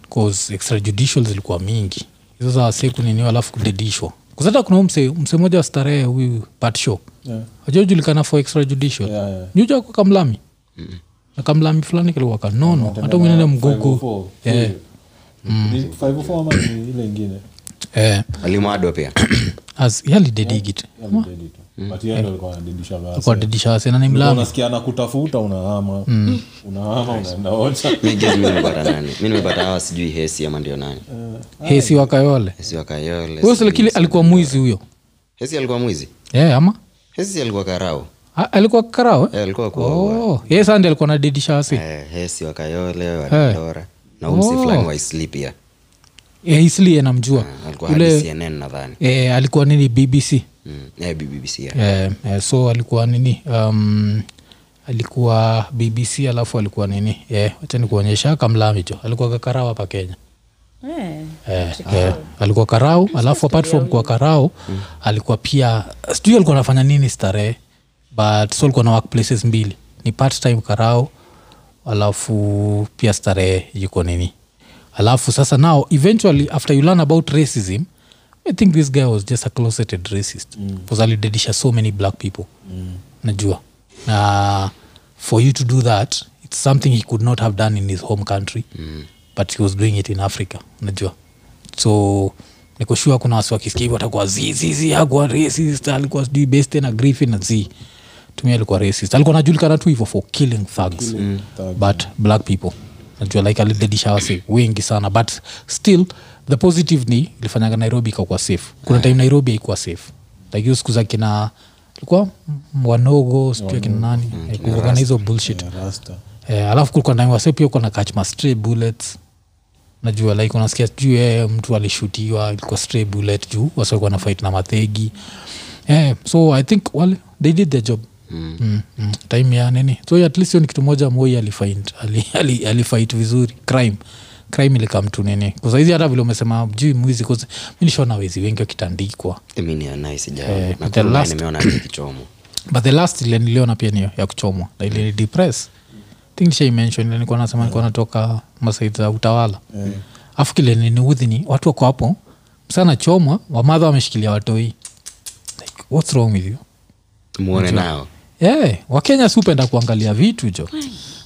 Bcause extrajudicial zilikuwa mingi. Hizo za wase kuniniwa alafu kudedishwa kuzata kuna mse mse moja wa starehe huyu patsho Yeah. ajajulikana for extrajudicial? Yeah, yeah. nyuja kwa kamlami. Na kamlami fulani kilikuwa kanono hata mwinene mgugu. 504, Yeah. Ni 504 ama ni ile ingine? Eh, alimadwa pia. As yalidedigit Yalidedi tu. But alikuwa anadedisha vasi. kwa dedisha wasena ni unaenda ocha mi nimepata hawa sijui hesi ama ndio nani. Hesi wakayole hesi wakayole huyo sijui alikuwa mwizi huyo? Hesi alikuwa mwizi? Yeah, ama? Hesi alikuwa karao A- alikuwa karao eh? Eh, alikuwa kwa oh, ye sandi alikuwa na dedisha wasi eh, hesi wakayole wadora na umsi Oh. fulani isli namjua. Ah, nadhani. Eh, alikuwa nini bbc Mm. Eh, bbc yeah. eh, eh, so alikuwa nini? Um, alikuwa bbc alafu alikuwa nini? Eh, wacha nikuonyesha kamlamicho alikuwa kakarau hapa kenya. Eh, eh, eh, alikuwa karau alafu apart from kuwa karau alikuwa pia sijui alikuwa anafanya nini starehe but so alikuwa na workplaces mbili. Ni part time karau alafu pia starehe yuko nini. Alafu sasa now eventually after you learn about racism i think this guy was just a closeted racist. Bcause alidedisha so many black people. Najua. Na for you to do that it's something he could not have done in his home country but he was doing it in africa. Najua. So nikoshua kuna wasi wakisikia hivyo watakuwa zizizi akuwa racist alikuwa sijui beste na griffin. Na z tumia alikuwa racist. Alikuwa najulikana tu hivo for killing thugs. Mm. but black people. Najua like alidedisha wasi wengi sana but still the positive ni ilifanyaga nairobi ikakuwa safe. Kuna time nairobi haikuwa safe. Like hiyo siku za kina likuwa wanogo sijui akina nani Eh, hizo bullshit. Eh, alafu kulikuwa na wase pia kuna na catch ma stray bullets. Najua like unasikia sijui eh, mtu alishutiwa ilikuwa stray bullet juu wase walikuwa na fight na mathegi. Eh, so i think well, they did their job. Mm. Mm, mm. time ya nini? So at least hiyo ni kitu moja moi alifight ali, ali, ali vizuri. Crime crime ilikamtu nini? Kusaizi hata vile umesema jui mwizi mi wezi wengi wakitandikwa. Eh, Eh, the last- kichomo. But the last ile niliona pia niyo ya kuchomwa. Na ile ni depress think nishaimention ile nilikuwa nasema nilikuwa natoka masaid za utawala. Afu kile niniudhini watu wako hapo msana chomwa wamadha wameshikilia watoi. Like, what's wrong with you? Muone nao. Yeah, wakenya si upenda kuangalia vitu jo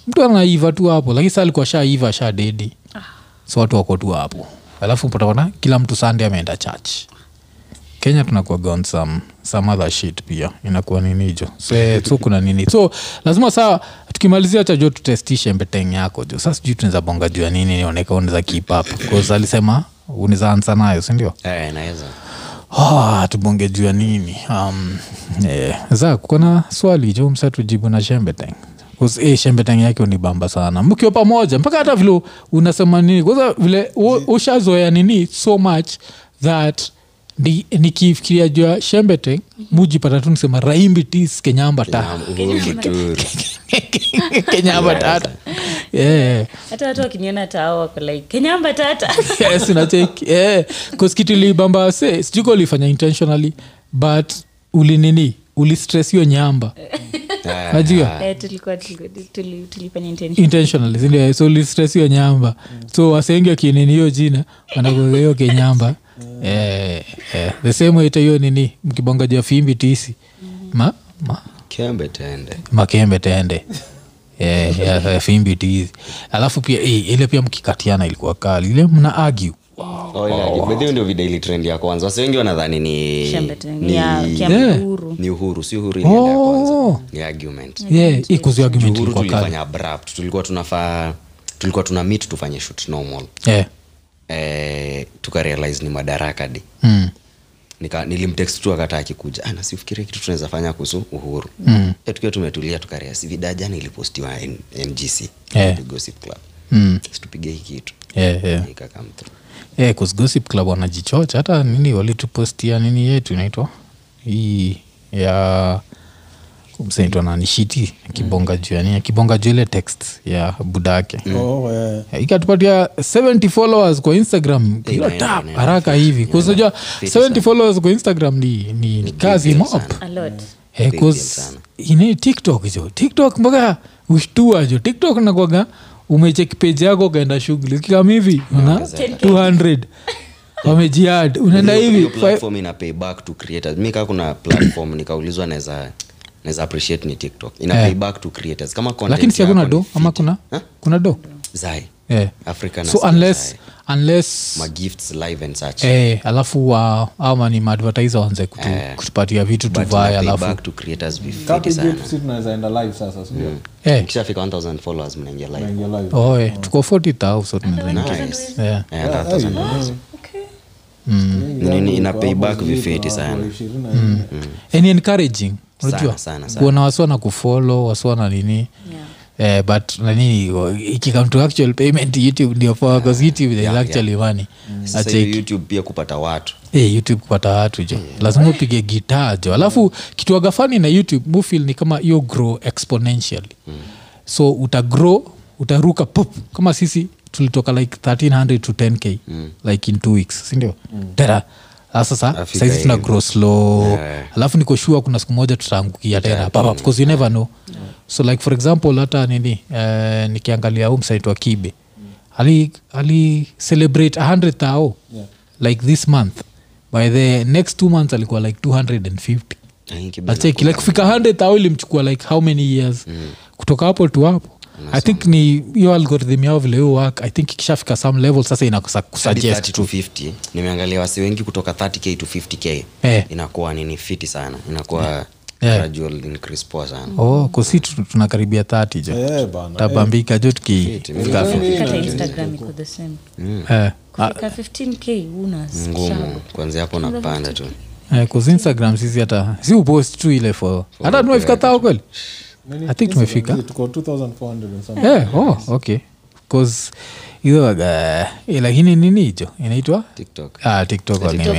mtu anaiva tu hapo lakini saa alikuwa shaiva sha dedi so watu wako tu hapo. Alafu pataona kila mtu sande ameenda church. Kenya tunakuaga on some, some other shit pia. Inakuwa ninijo so, so kuna nini? So lazima saa tukimalizia chajo tutestishe mbeteng yako jo. Sa sijui tunaweza bonga juu ya nini nioneka unaweza keep up. Bcause alisema unaweza ansa nayo sindio eh, naweza Ah, tubonge juu ya nini? Um, yeah. za kukona swali jo msa tujibu na shembeteng e, shembeteng yake unibamba sana. Mkiwa pamoja mpaka hata vile unasema nini. Kwanza vile u- ushazoea nini so much that Ni- nikifikiria juu ya shembete mujipata tu nisema raimbi tis kenyamba ta Uhuru Muturi. kenyamba tata. Hata watu wakiniona tao wako like kenyamba tata. Yes unacheki yeah. kitu ilibamba se sijuko ulifanya intentionally but ulinini ulistress hiyo nyamba. Ah, najua Eh, so nyamba. So wasengi wakinini hiyo jina wanakuga hiyo kenyamba eh, eh, the same way hiyo nini mkibonga jua fimbi tisi. Ma, ma, Kembe tende. Makembe tende. Yeah, ya fimbi tizi alafu pia eh, ile pia mkikatiana ilikuwa kali. Ile mna argue Oh, but hiyo ndio video ili trend ya kwanza wasi wengi wanadhani ni ni- Yeah. ni uhuru si uhuru oh. ya Oh. kwanza ni argument yeah, ikuzi argument uhuru tulifanya abrupt tulikuwa tunafaa tulikuwa tuna meet tufanye shoot normal yeah. eh, tukarealize ni madaraka di mm. Nika, nilimtext tu akata akikuja "Ah, na kitu tunaweza fanya kuhusu uhuru mm. tukiwa tumetulia tukaria si vida jana ilipostiwa mgc Yeah. Gossip club Mm. situpige hii kitu yeah, yeah. ikakam through yeah, 'cause gossip club wanajichocha. Hata nini walitupostia nini yetu inaitwa? Hii ya msaitwa nanishiti akibonga kibonga juu yani akibonga juu ile text ya budake Oh, yeah. Yeah, ikatupatia 70 followers kwa instagram. Kilo tap haraka hivi. kusunajua Fiti 70 followers kwa instagram ni, ni, ni kazi mop sana. a lot. Eh, tiktok jo tiktok mpaka ushtua jo tiktok nakwaga umecheki peji yako ukaenda shughuli. Ukikam hivi una 200 wamejiad unaenda hivi back to creators. Mi kaa kuna platform nikaulizwa naweza naweza appreciate ni tiktok. Ina yeah. pay back to creators. Kama lakini si hakuna do? Ama kuna? Huh? kuna do? Zai yeah. africa so unless unless ma live and such. Eh, alafu wa ama ni maadvertiser wanze kutu, Eh. kutupatia vitu tuvae alafu to creators vifiti sana. Jeep, si tunaweza enda live sasa sindio eh, ikishafika 1000 followers mnaingia live. Oh, eh, tuko 40000 so nice. yeah. Eh, and 1000 Nini, ina pay vifiti sana. and encouraging unajua? Sana, sana. kuona wasiwana kufolo wasiwana nini. Yeah. Eh, but nani ikikam to actual payment youtube ndio poa youtube yeah, actually money. Sasa Acha hiyo iki- youtube pia kupata watu. Hey, youtube kupata watu jo. Lazima upige gitaa jo. Alafu kitu fani na youtube mufil ni kama hiyo grow exponentially. So utagrow utaruka pop. Kama sisi tulitoka like 1300 to 10k like in two weeks sindio tera. Ah, sasa Afika saizi tuna grow slow. Yeah. alafu niko sure kuna siku moja tutaangukia tena. Papa because you never know. So like for example hata nini uh, nikiangalia u msaitwa kibe ali, ali celebrate 100 thao Yeah. like this month. By the next two months alikuwa like 250 Eh, Kibe nacheki like kufika 100 thao ilimchukua like how many years? Kutoka hapo tu hapo i think ni hiyo algorithm yao vile hiyo work i think ikishafika some level sasa inakosa kusuggest to 50 nimeangalia wasi wengi kutoka 30k to 50k Eh. inakuwa nini? Fiti sana. Inakuwa Yeah. gradual increase oh tunakaribia 30 jo Eh, tabambika jo tuki hata instagram iko the same. Eh, kufika 15k una ngumu. kwanzia hapo napanda tu. Eh, 'cause instagram sisi hata si upost tu ile fo hata tumefika thao kweli? I think tumefika. tuko 2400 and something. yeah, oh, okay bcause hiyo waga eh, lakini nini hicho inaitwa tiktok ah, tiktok tiktok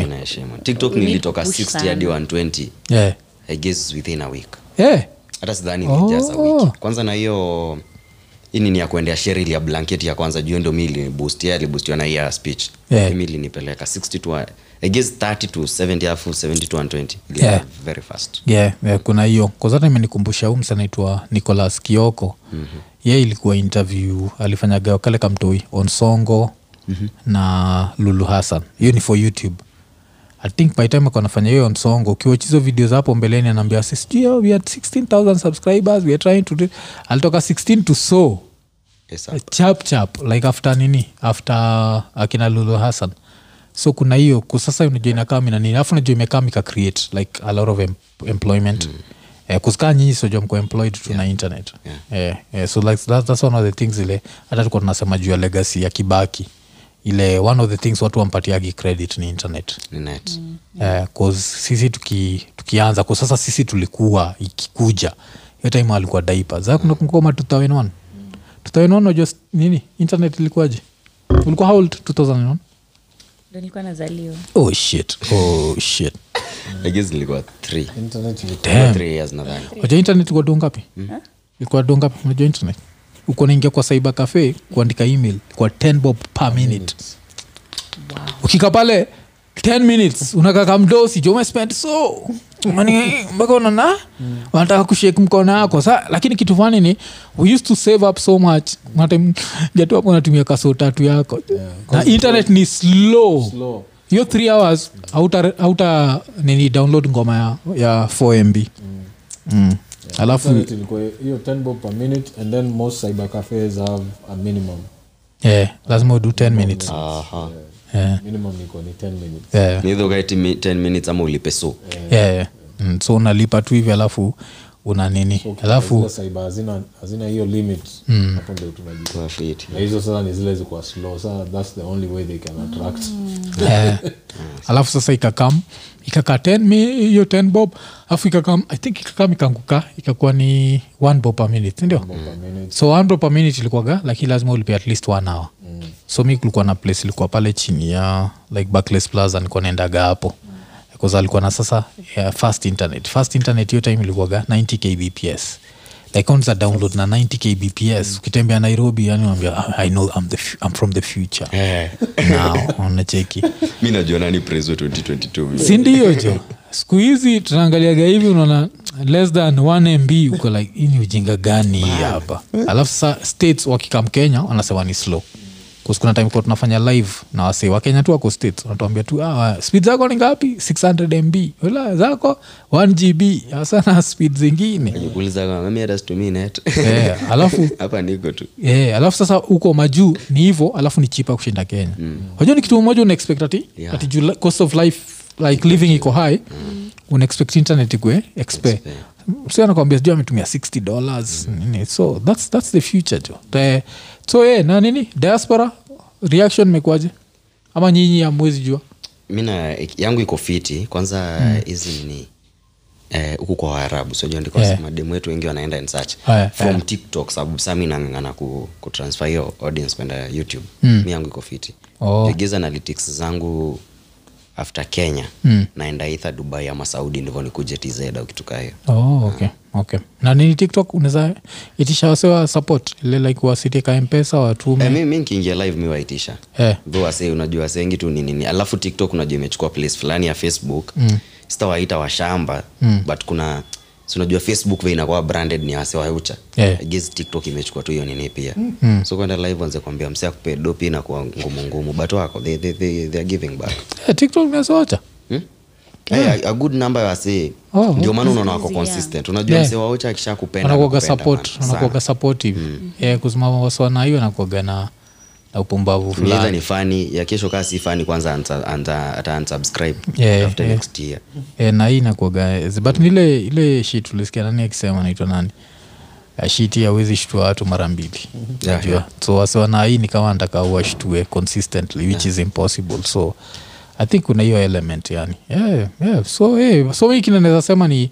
tiktok nilitoka 60 sana. hadi 120 yeah. i guess within a week yeah. hata sidhani Oh. wiki kwanza na hiyo ini ni ya kuendea sheril ya blanketi ya kwanza juu ndo mi iliboost alibustiwa na hiya speech Yeah. mi ilinipeleka 60 to i 30 to 70 alafu 70 to 120 Ilienda Yeah. very fast. Yeah, yeah, kuna hiyo. Kazata imenikumbusha huu msanaitwa nicolas kioko. Mm-hmm. ye ilikuwa interview alifanyaga kale kamtoi on songo mm-hmm. na lulu hassan. Hiyo ni for youtube. I think by time akanafanya hiyo on songo ukiwach hizo videos hapo mbeleni anaambia sijui we had 16000 subscribers we are trying to do alitoka 16 to so. Yes, sir. chap chap. Like after nini? After akina lulu hassan so kuna hiyo kusasa unajua inakaa mina alafu najua imekaa mika create like a lot of em employment. Mm. Eh, kusikaa nyinyi sojua mko employed tu na internet. Yeah. eh, eh, so like that, that's one of the things ile hata tukuwa tunasema juu ya legacy ya kibaki. Ile one of the things watu wampatiagi credit ni internet. Net. Eh, 'cause sisi tuki, tukianza kwa sasa sisi tulikuwa ikikuja hiyo time alikuwa diapers. Mm. ma 2001 2001 unajua nini internet ilikuwaje? Ulikuwa how old 2001 ndo nilikuwa nazaliwa. Oh shit. Oh shit. I guess nilikuwa three. Damn. Three years nadhani. Waja internet ilikuwa do ngapi? Ilikuwa do ngapi? Unajua internet? Uko naingia kwa cyber cafe kuandika email kwa 10 bob per minute. Ukika pale 10 minutes. Unakaka mdosi jo umespend so Mani, mpaka unana wanataka kushake mkono yako. Sa lakini kitu fani ni we used to save up so much. Jatu hapo unatumia kaso tatu yako. Na internet ni slow. Slow. Hiyo th hours hauta hauta nini download ngoma ya, ya 4 mb mm. Mm. Yeah. alafu hiyo 10 bob per minute and then most cyber cafes have a minimum. Yeah, lazima udu 10 minutes. Aha. yeah. Minimum iko ni 10 minutes. Yeah. Ni either ukae 10 minutes ama ulipe so. Yeah, yeah. Mm, so unalipa tu hivi alafu una nini? Alafu Zile hazina hazina hiyo limit hapo ndio tunajua na hizo sasa ni zile zikuwa slow sasa that's the only way they can attract. Yeah. alafu sasa ikakam ikakaa ten mi- hiyo ten bob afu ikakam i think ikakam ikanguka ikakuwa ni one bob per minute sindio mm. so one bob per minute ilikuwaga lakini lazima ulipe at least one hour. Mm. so mi kulikuwa na place ilikuwa pale chini ya like backless plaza nilikuwa naendaga hapo. Bcause alikuwa na sasa yeah, fast internet. Fast internet hiyo time ilikuwaga 90 kbps like unza download na 90 kbps ukitembea nairobi yani unaambia i know I'm, the, I'm from the future. Yeah. now unacheki. Mi najua nani preso 2022 sindio jo? Siku hizi tunaangaliaga hivi unaona less than 1 mb uko like hii ni ujinga gani hapa? Alafu sa states wakikam kenya wanasema ni slow kuna time kwa tunafanya live na wasee wa kenya tu wako states wanatuambia tu ah, speed zako ni ngapi? 600 mb ula zako 1 gb asana speed zingine. Net. Yeah, alafu hapa niko tu. Yeah, alafu sasa huko majuu ni hivo alafu ni chipa kushinda kenya. Wajua ni kitu moja unaexpect ati, Yeah. ati juu cost of life like living iko high. Unaexpect internet ikue expe si anakwambia sijuu ametumia 60 dollars. Mm. so that's, that's the future jo. The- so ye na nini? Diaspora? Reaction mekuaje ama nyinyi amwezi jua? Mi na yangu iko fiti. Kwanza hizi ni eh, huku kwa waarabu. Sojua ndiko Yeah. mademu wetu wengi wanaenda and search. Yeah. from yeah. tiktok sababu saa mi nangangana ku, kutransfer hiyo audience kwenda youtube. Mi yangu iko fiti. Oh. pigiza analytics zangu after kenya Mm. naenda itha dubai ama saudi ndivyo nikuje tz au kitu kaa hiyo oh, okay, okay. na nini tiktok unaweza itisha wasewa support ile like wasitika mpesa watume Eh, mi, mi nkiingia live mi waitisha Eh. Wase unajua wase wengi tu ninini alafu tiktok unajua imechukua place fulani ya facebook mm. sitawaita washamba mm. but kuna si unajua facebook ve inakuwa branded ni wase waucha Yeah. I guess tiktok imechukua tu hiyo nini pia mm. so kwenda live anze kuambia msia kupe dopi na kuwa ngumu ngumu but wako they, they, they, they are giving back yeah, tiktok nasoacha hmm? Hey, a, a good number ya wasee Oh, ndio maana unaona wako consistent unajua Yeah. mse waucha akisha kupenda anakupenda, support man. wanakuaga Sana. yeah, kusimama waswana hiyo anakuaga na, na upumbavu fulani. Ni fani ya kesho kaa si fani kwanza anta- anta- ata unsubscribe. Yeah, after yeah. next year. Yeah, na hii inakuaga but mm. ile shit tulisikia nani akisema naitwa nani? Ya shiti awezi shtua watu mara mbili. Yeah, yeah. so wasiwana hii ni kama nataka washtue consistently which is impossible. So i think kuna hiyo element yani. Yeah, yeah. so hey, so mi kile naweza sema ni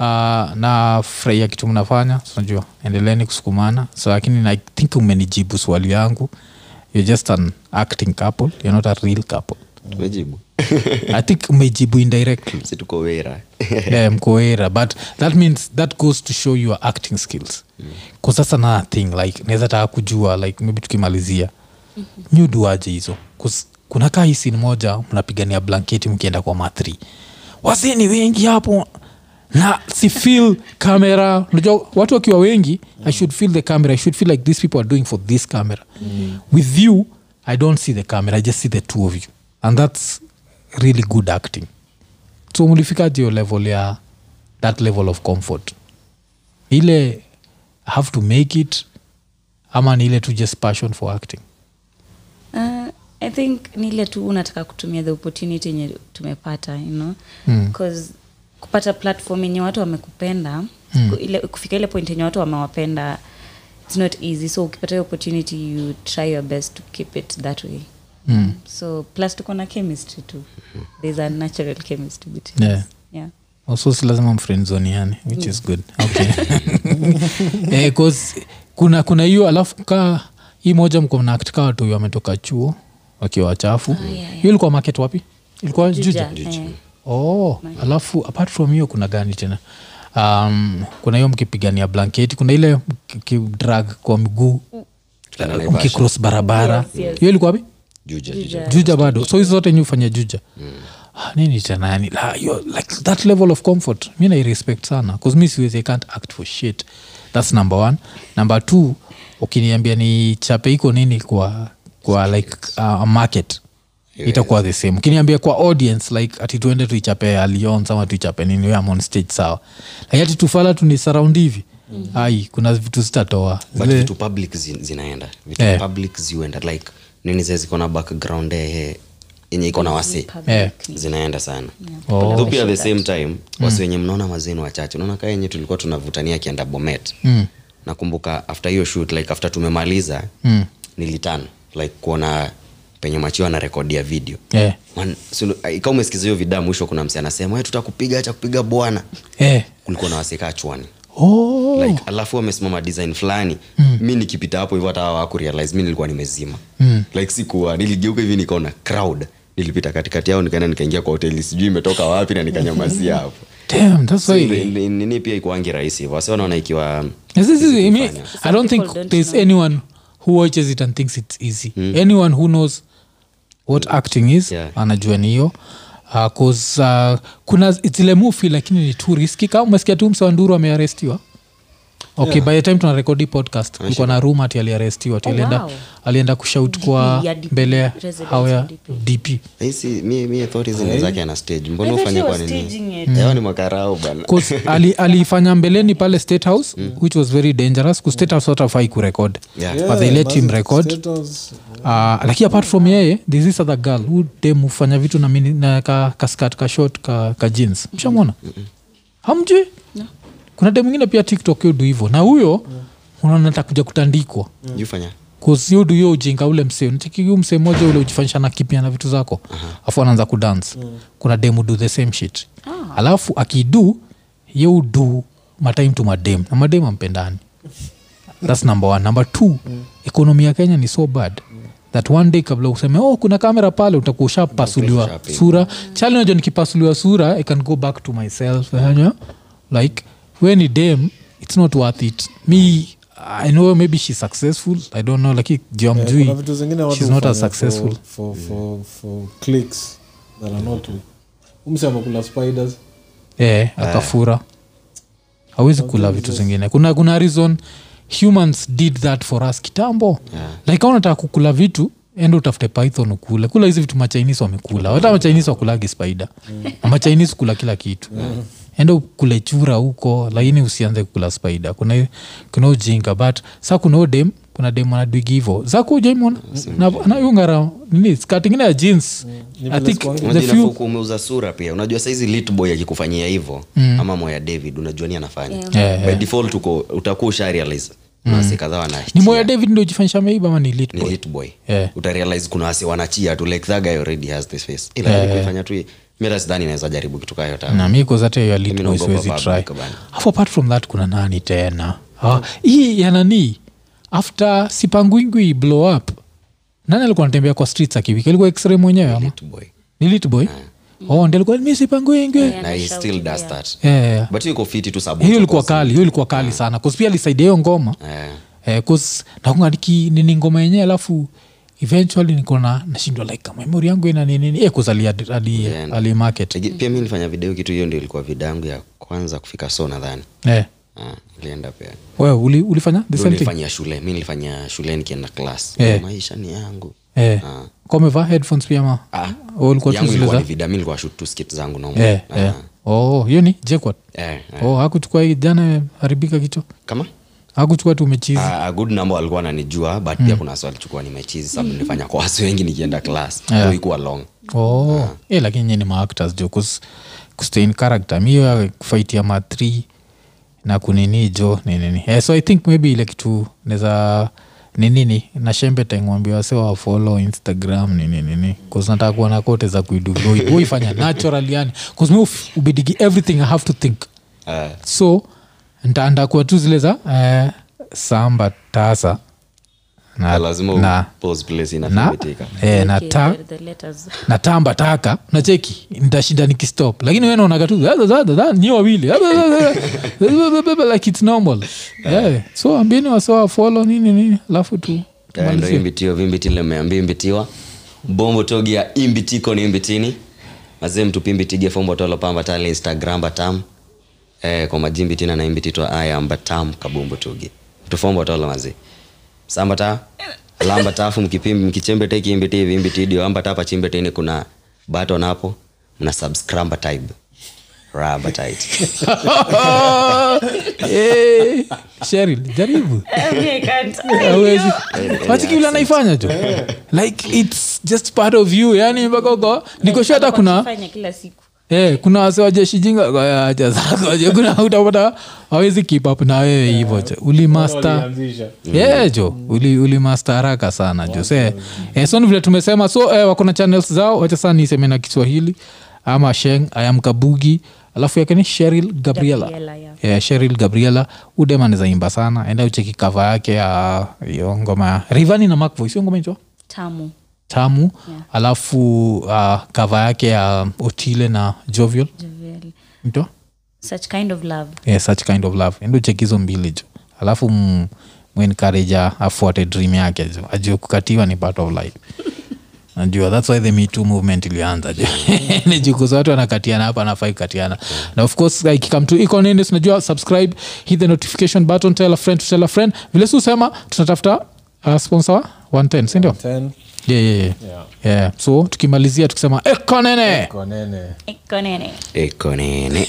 uh, na furahia kitu mnafanya. Unajua endeleni kusukumana. So lakini i think umenijibu swali yangu you're just an acting couple. You're not a real couple. Tumejibu. I think umejibu indirectly. Si tuko wera. Yeah, but that means that goes to show your acting skills. Mm. that's another thing like naweza taka kujua like maybe tukimalizia. Mm-hmm. nyuduaje hizo? Kuna kaa hii moja mnapigania blanketi mkienda kwa mathri wazeni wengi hapo na si feel camera. Unajua watu wakiwa wengi mm. i should feel the camera. I should feel like these people are doing for this camera. Mm. with you i don't see the camera. I just see the two of you. And that's really good acting. So mulifikaje hiyo level ya that level of comfort? Ile I have to make it ama ni ile tu just passion for acting? Uh, i think ni ile tu unataka kutumia the opportunity yenye tumepata you know? Because kupata platform yenye watu wamekupenda mm. ile, kufika ile point yenye watu wamewapenda its not easy. So ukipata hiyo opportunity you try your best to keep it that way. Mm. so plus tuko na chemistry too there's a natural chemistry between Yeah. us. Yeah. Also si lazima mfriendzoniane which is good. Okay. Eh, 'cause kuna kuna hiyo alafu kaa hii moja mko mnaaktika watu huyo ametoka chuo wakiwa wachafu. Hiyo yeah, yeah. ilikuwa market wapi? Ilikuwa juja, Juja, eh. Oh alafu apart from hiyo kuna gani tena? Um, kuna hiyo mkipigania blanketi kuna ile drag kwa miguu. Mkicross barabara. Yes, hiyo yes. ilikuwa wapi? Juja, Juja. Juja. juja bado. So hizo zote nyi ufanya juja. Ah, nini tena yani like that level of comfort mi nairespect sana. Bcause mi siwezi i can't act for shit. Thats number one. Number two ukiniambia ni chape iko nini kwa kwa like uh, a market itakuwa the same. Ukiniambia kwa audience like ati tuende tuichape alions ama tuichape nini we am on stage sawa. Lakini ati tufala tuni surround hivi. Ai kuna vitu zitatoa vitu public zi, zinaenda. Vitu yeah. public ziuenda like nini zee ziko na background ehe yenye iko na wasi. Eh. zinaenda sana. Oh. Pia at the same time wasi wenye mnaona mazeni wachache. Unaona kaa yenye tulikuwa tunavutania akienda bomet. Mm. nakumbuka after hiyo shoot like after tumemaliza Mm. nilitan like kuona penye machio anarekodia ya video Eh. Ikawa umesikiza hiyo vida mwisho kuna msi anasema tutakupiga acha kupiga bwana yeah. kulikuwa na wasekaa chwani Oh. like alafu wamesimama design fulani mm. mi nikipita hapo hivyo hata hawakurealize mi nilikuwa nimezima mm. like sikuwa niligeuka hivi nikaona crowd nilipita katikati yao nikaenda nikaingia kwa hoteli sijui imetoka wapi na nikanyamazia hapo nini pia ikuangi rahisi hivo wasi wanaona ikiwa I mean, kufanya. I don't think there's anyone who watches it and thinks it's easy. Anyone who knows what acting is Yeah. anajua ni hiyo. Uh, cause uh, kuna zile mufi lakini ni too riski kama umesikia tu mse amearestiwa okay Yeah. by the time tunarekodi podcast kulikuwa na rum ati aliarestiwa ati Oh, alienda, wow. alienda kushout kwa mbele ya hao ya ya DP. Hisi, mi, mi thought hizi zake ana stage. Mbona ufanye kwa nini? staging ni makarao bana. 'Cause ali- alifanya mbeleni pale state house which was very dangerous ku state house watafai kurekod Yeah. but they let him record. Uh, lakini apart from yeye this is other girl who dem hufanya vitu na, mini, na ka, ka skirt ka short ka, ka jeans. Mshamwona? Hamjui kuna de mwingine pia tiktok yudu hivo na huyo unaona takuja kutandikwa. Jufanya kusiudu hiyo ujinga ule msee. Nachikiu msee moja ule ujifanyisha na kipia na vitu zako? Afu anaanza kudance kuna demu do the same shit. Alafu akidu ye udu matime to madem na madem ampendani thats number one. Number two ekonomi ya kenya ni so bad that one day kabla useme oh kuna kamera pale utakuwa ushapasuliwa sura. Chali naja nikipasuliwa sura i can go back to myself mm. like when dam it's not worth it. Me i know maybe she's successful i don't know like jiamjui vitu zingine she's not as successful for, for, for, for clicks that are not umse amekula spiders. Eh, akafura hawezi kula vitu zingine. Kuna kuna reason humans did that for us kitambo. Yeah. like unataka kukula vitu ende utafute python ukule. Kula hizi vitu machinese wamekula. Hata machinese wakulagi spider. Na machinese kula kila kitu enda ukule chura huko lakini usianze kukula spida kuna kuna ujinga but sa kuna dem kuna dem anadwigi hivo zakujaimona nayungara nini skatingine ya jeans. Few umeuza sura pia. Unajua saizi litboy akikufanyia hivo mm. ama moya david unajua ni anafanya. Yeah, by default uko utakuwa usha realize kuna wase kadhaa ni moya david meiba ama ni lit ni boy? Yeah. utarealize kuna wase wanachia tu like that guy already has this face. Ila yeah, kuifanya tu mi hata sidhani naweza jaribu kitu kayo ta na mi kozate ya Mimi naogopa litboy siwezi public try. bana. afu apart from that kuna nani tena? Ah, hii ya nani? After sipangwingwi blow up. Nani alikuwa anatembea kwa streets akiwika ilikuwa x-ray mwenyewe ama? Ni litboy oh ndi alikuwa Yeah. na he Shout still it, does yeah. that Yeah, yeah, yeah. but hiyo ilikuwa kali hiyo ilikuwa kali sana. Kuspia alisaidia hiyo ngoma. Yeah. eh, kus, nakunga nini ngoma yenyewe alafu eventually nikona nashindwa like kama memory yangu ina ninini eh, cause ali, ali, Yeah. ali market. Pia mi nilifanya video kitu hiyo ndio ilikuwa video yangu ya kwanza kufika so nadhani. Eh. Ah, ilienda pia. Wewe uli, ulifanya the same thing? nilifanyia shule mi nilifanya shule nikienda class. Yeah. maisha ni yangu. Eh. Ah. Kwa umevaa headphones pia ma Ah, ulikuwa tu zile za- ni vida nilikuwa shoot tu skit zangu na eh, eh. oh hiyo ni jekwat eh, eh. oh hakuchukua jana haribika kichwa? Kama hakuchukua tu umechizi. Uh, good number walikuwa wananijua but pia kuna swali chukua nimechizi sababu nilifanya kwa wasi wengi nikienda class. Yeah. yeah. ikuwa long. Oh. Eh, lakini nye ni maactors jo kus- kustay in character. Miyo ya ma th na kunini jo ninini yeah, so i think maybe ile kitu neza ninini na shembe taimwambia wase wafolo follow instagram nininini nataka kuona kote za kuiduifanya natural yani. Mi ubidigi everything i have to think. Uh. so nta- ndakuwa tu zile za eh, samba tasa na, lazima na, na, eh, na ta tamba taka. Nacheki nitashinda nikistop. Lakini we naonaga tu ni ah, ah, ah, wawili Ah, ah, ah, ah, like its normal. Yeah. so ambieni wasoa folo nini nini alafu tu ndo imbitio vimbitile meambia imbitiwa. Bombo togia imbitiko ni imbitini. Mazee mtupimbitige fombo tolopamba tale instagram batam eh, kwa majimbitina na imbititwa aya mbatam kabumbu tugi tufombo tolo mazee sambata lamba tafu mkipimbi mkichembe kiimbiti amba tapa chimbe chimbetini kuna baton hapo mna subscribe type. Raba tight. Eh, Cheryl, jaribu. I. Hawezi. Watiki vile anaifanya jo? like its just part of you yani mpaka uko nikoshua hata kuna kila siku Eh, kuna wase wajeshijinga acha zako je utapata hawezi keep na wewe hivo jo Walianzisha. yeah, jo uli, haraka sana jo se eh, so ni vile tumesema so eh, wakona channels zao wacha saa niseme na kiswahili ama sheng ayam kabugi alafu yake ni sheril gabriela, Gabriela, yeah. yeah, sheril gabriela udem anazaimba sana enda ucheki kava yake ya hiyo ngoma ya rivani na macvoice hiyo ngoma inaitwa tamu tamu. Yeah. alafu uh, kava yake ya otile na jovial. Jovial. mto? Such kind of love. Yeah, such kind of love. Endo cheki hizo mbili jo. Alafu m- mwenkareja afuate dream yake jo. Ajue kukatiwa ni part of life. Najua thats why the me movement ilianza nijukuza watu anakatiana hapa anafai kukatiana na of course like, ikikam to iko najua subscribe hit the notification button tell a friend to tell a friend. Vile si usema tunatafuta uh, sponsor wa 110 sindio 10 yeah, yeah, yeah. Yeah. Yeah. so tukimalizia tukisema ekonene ekonene ekonene ekonene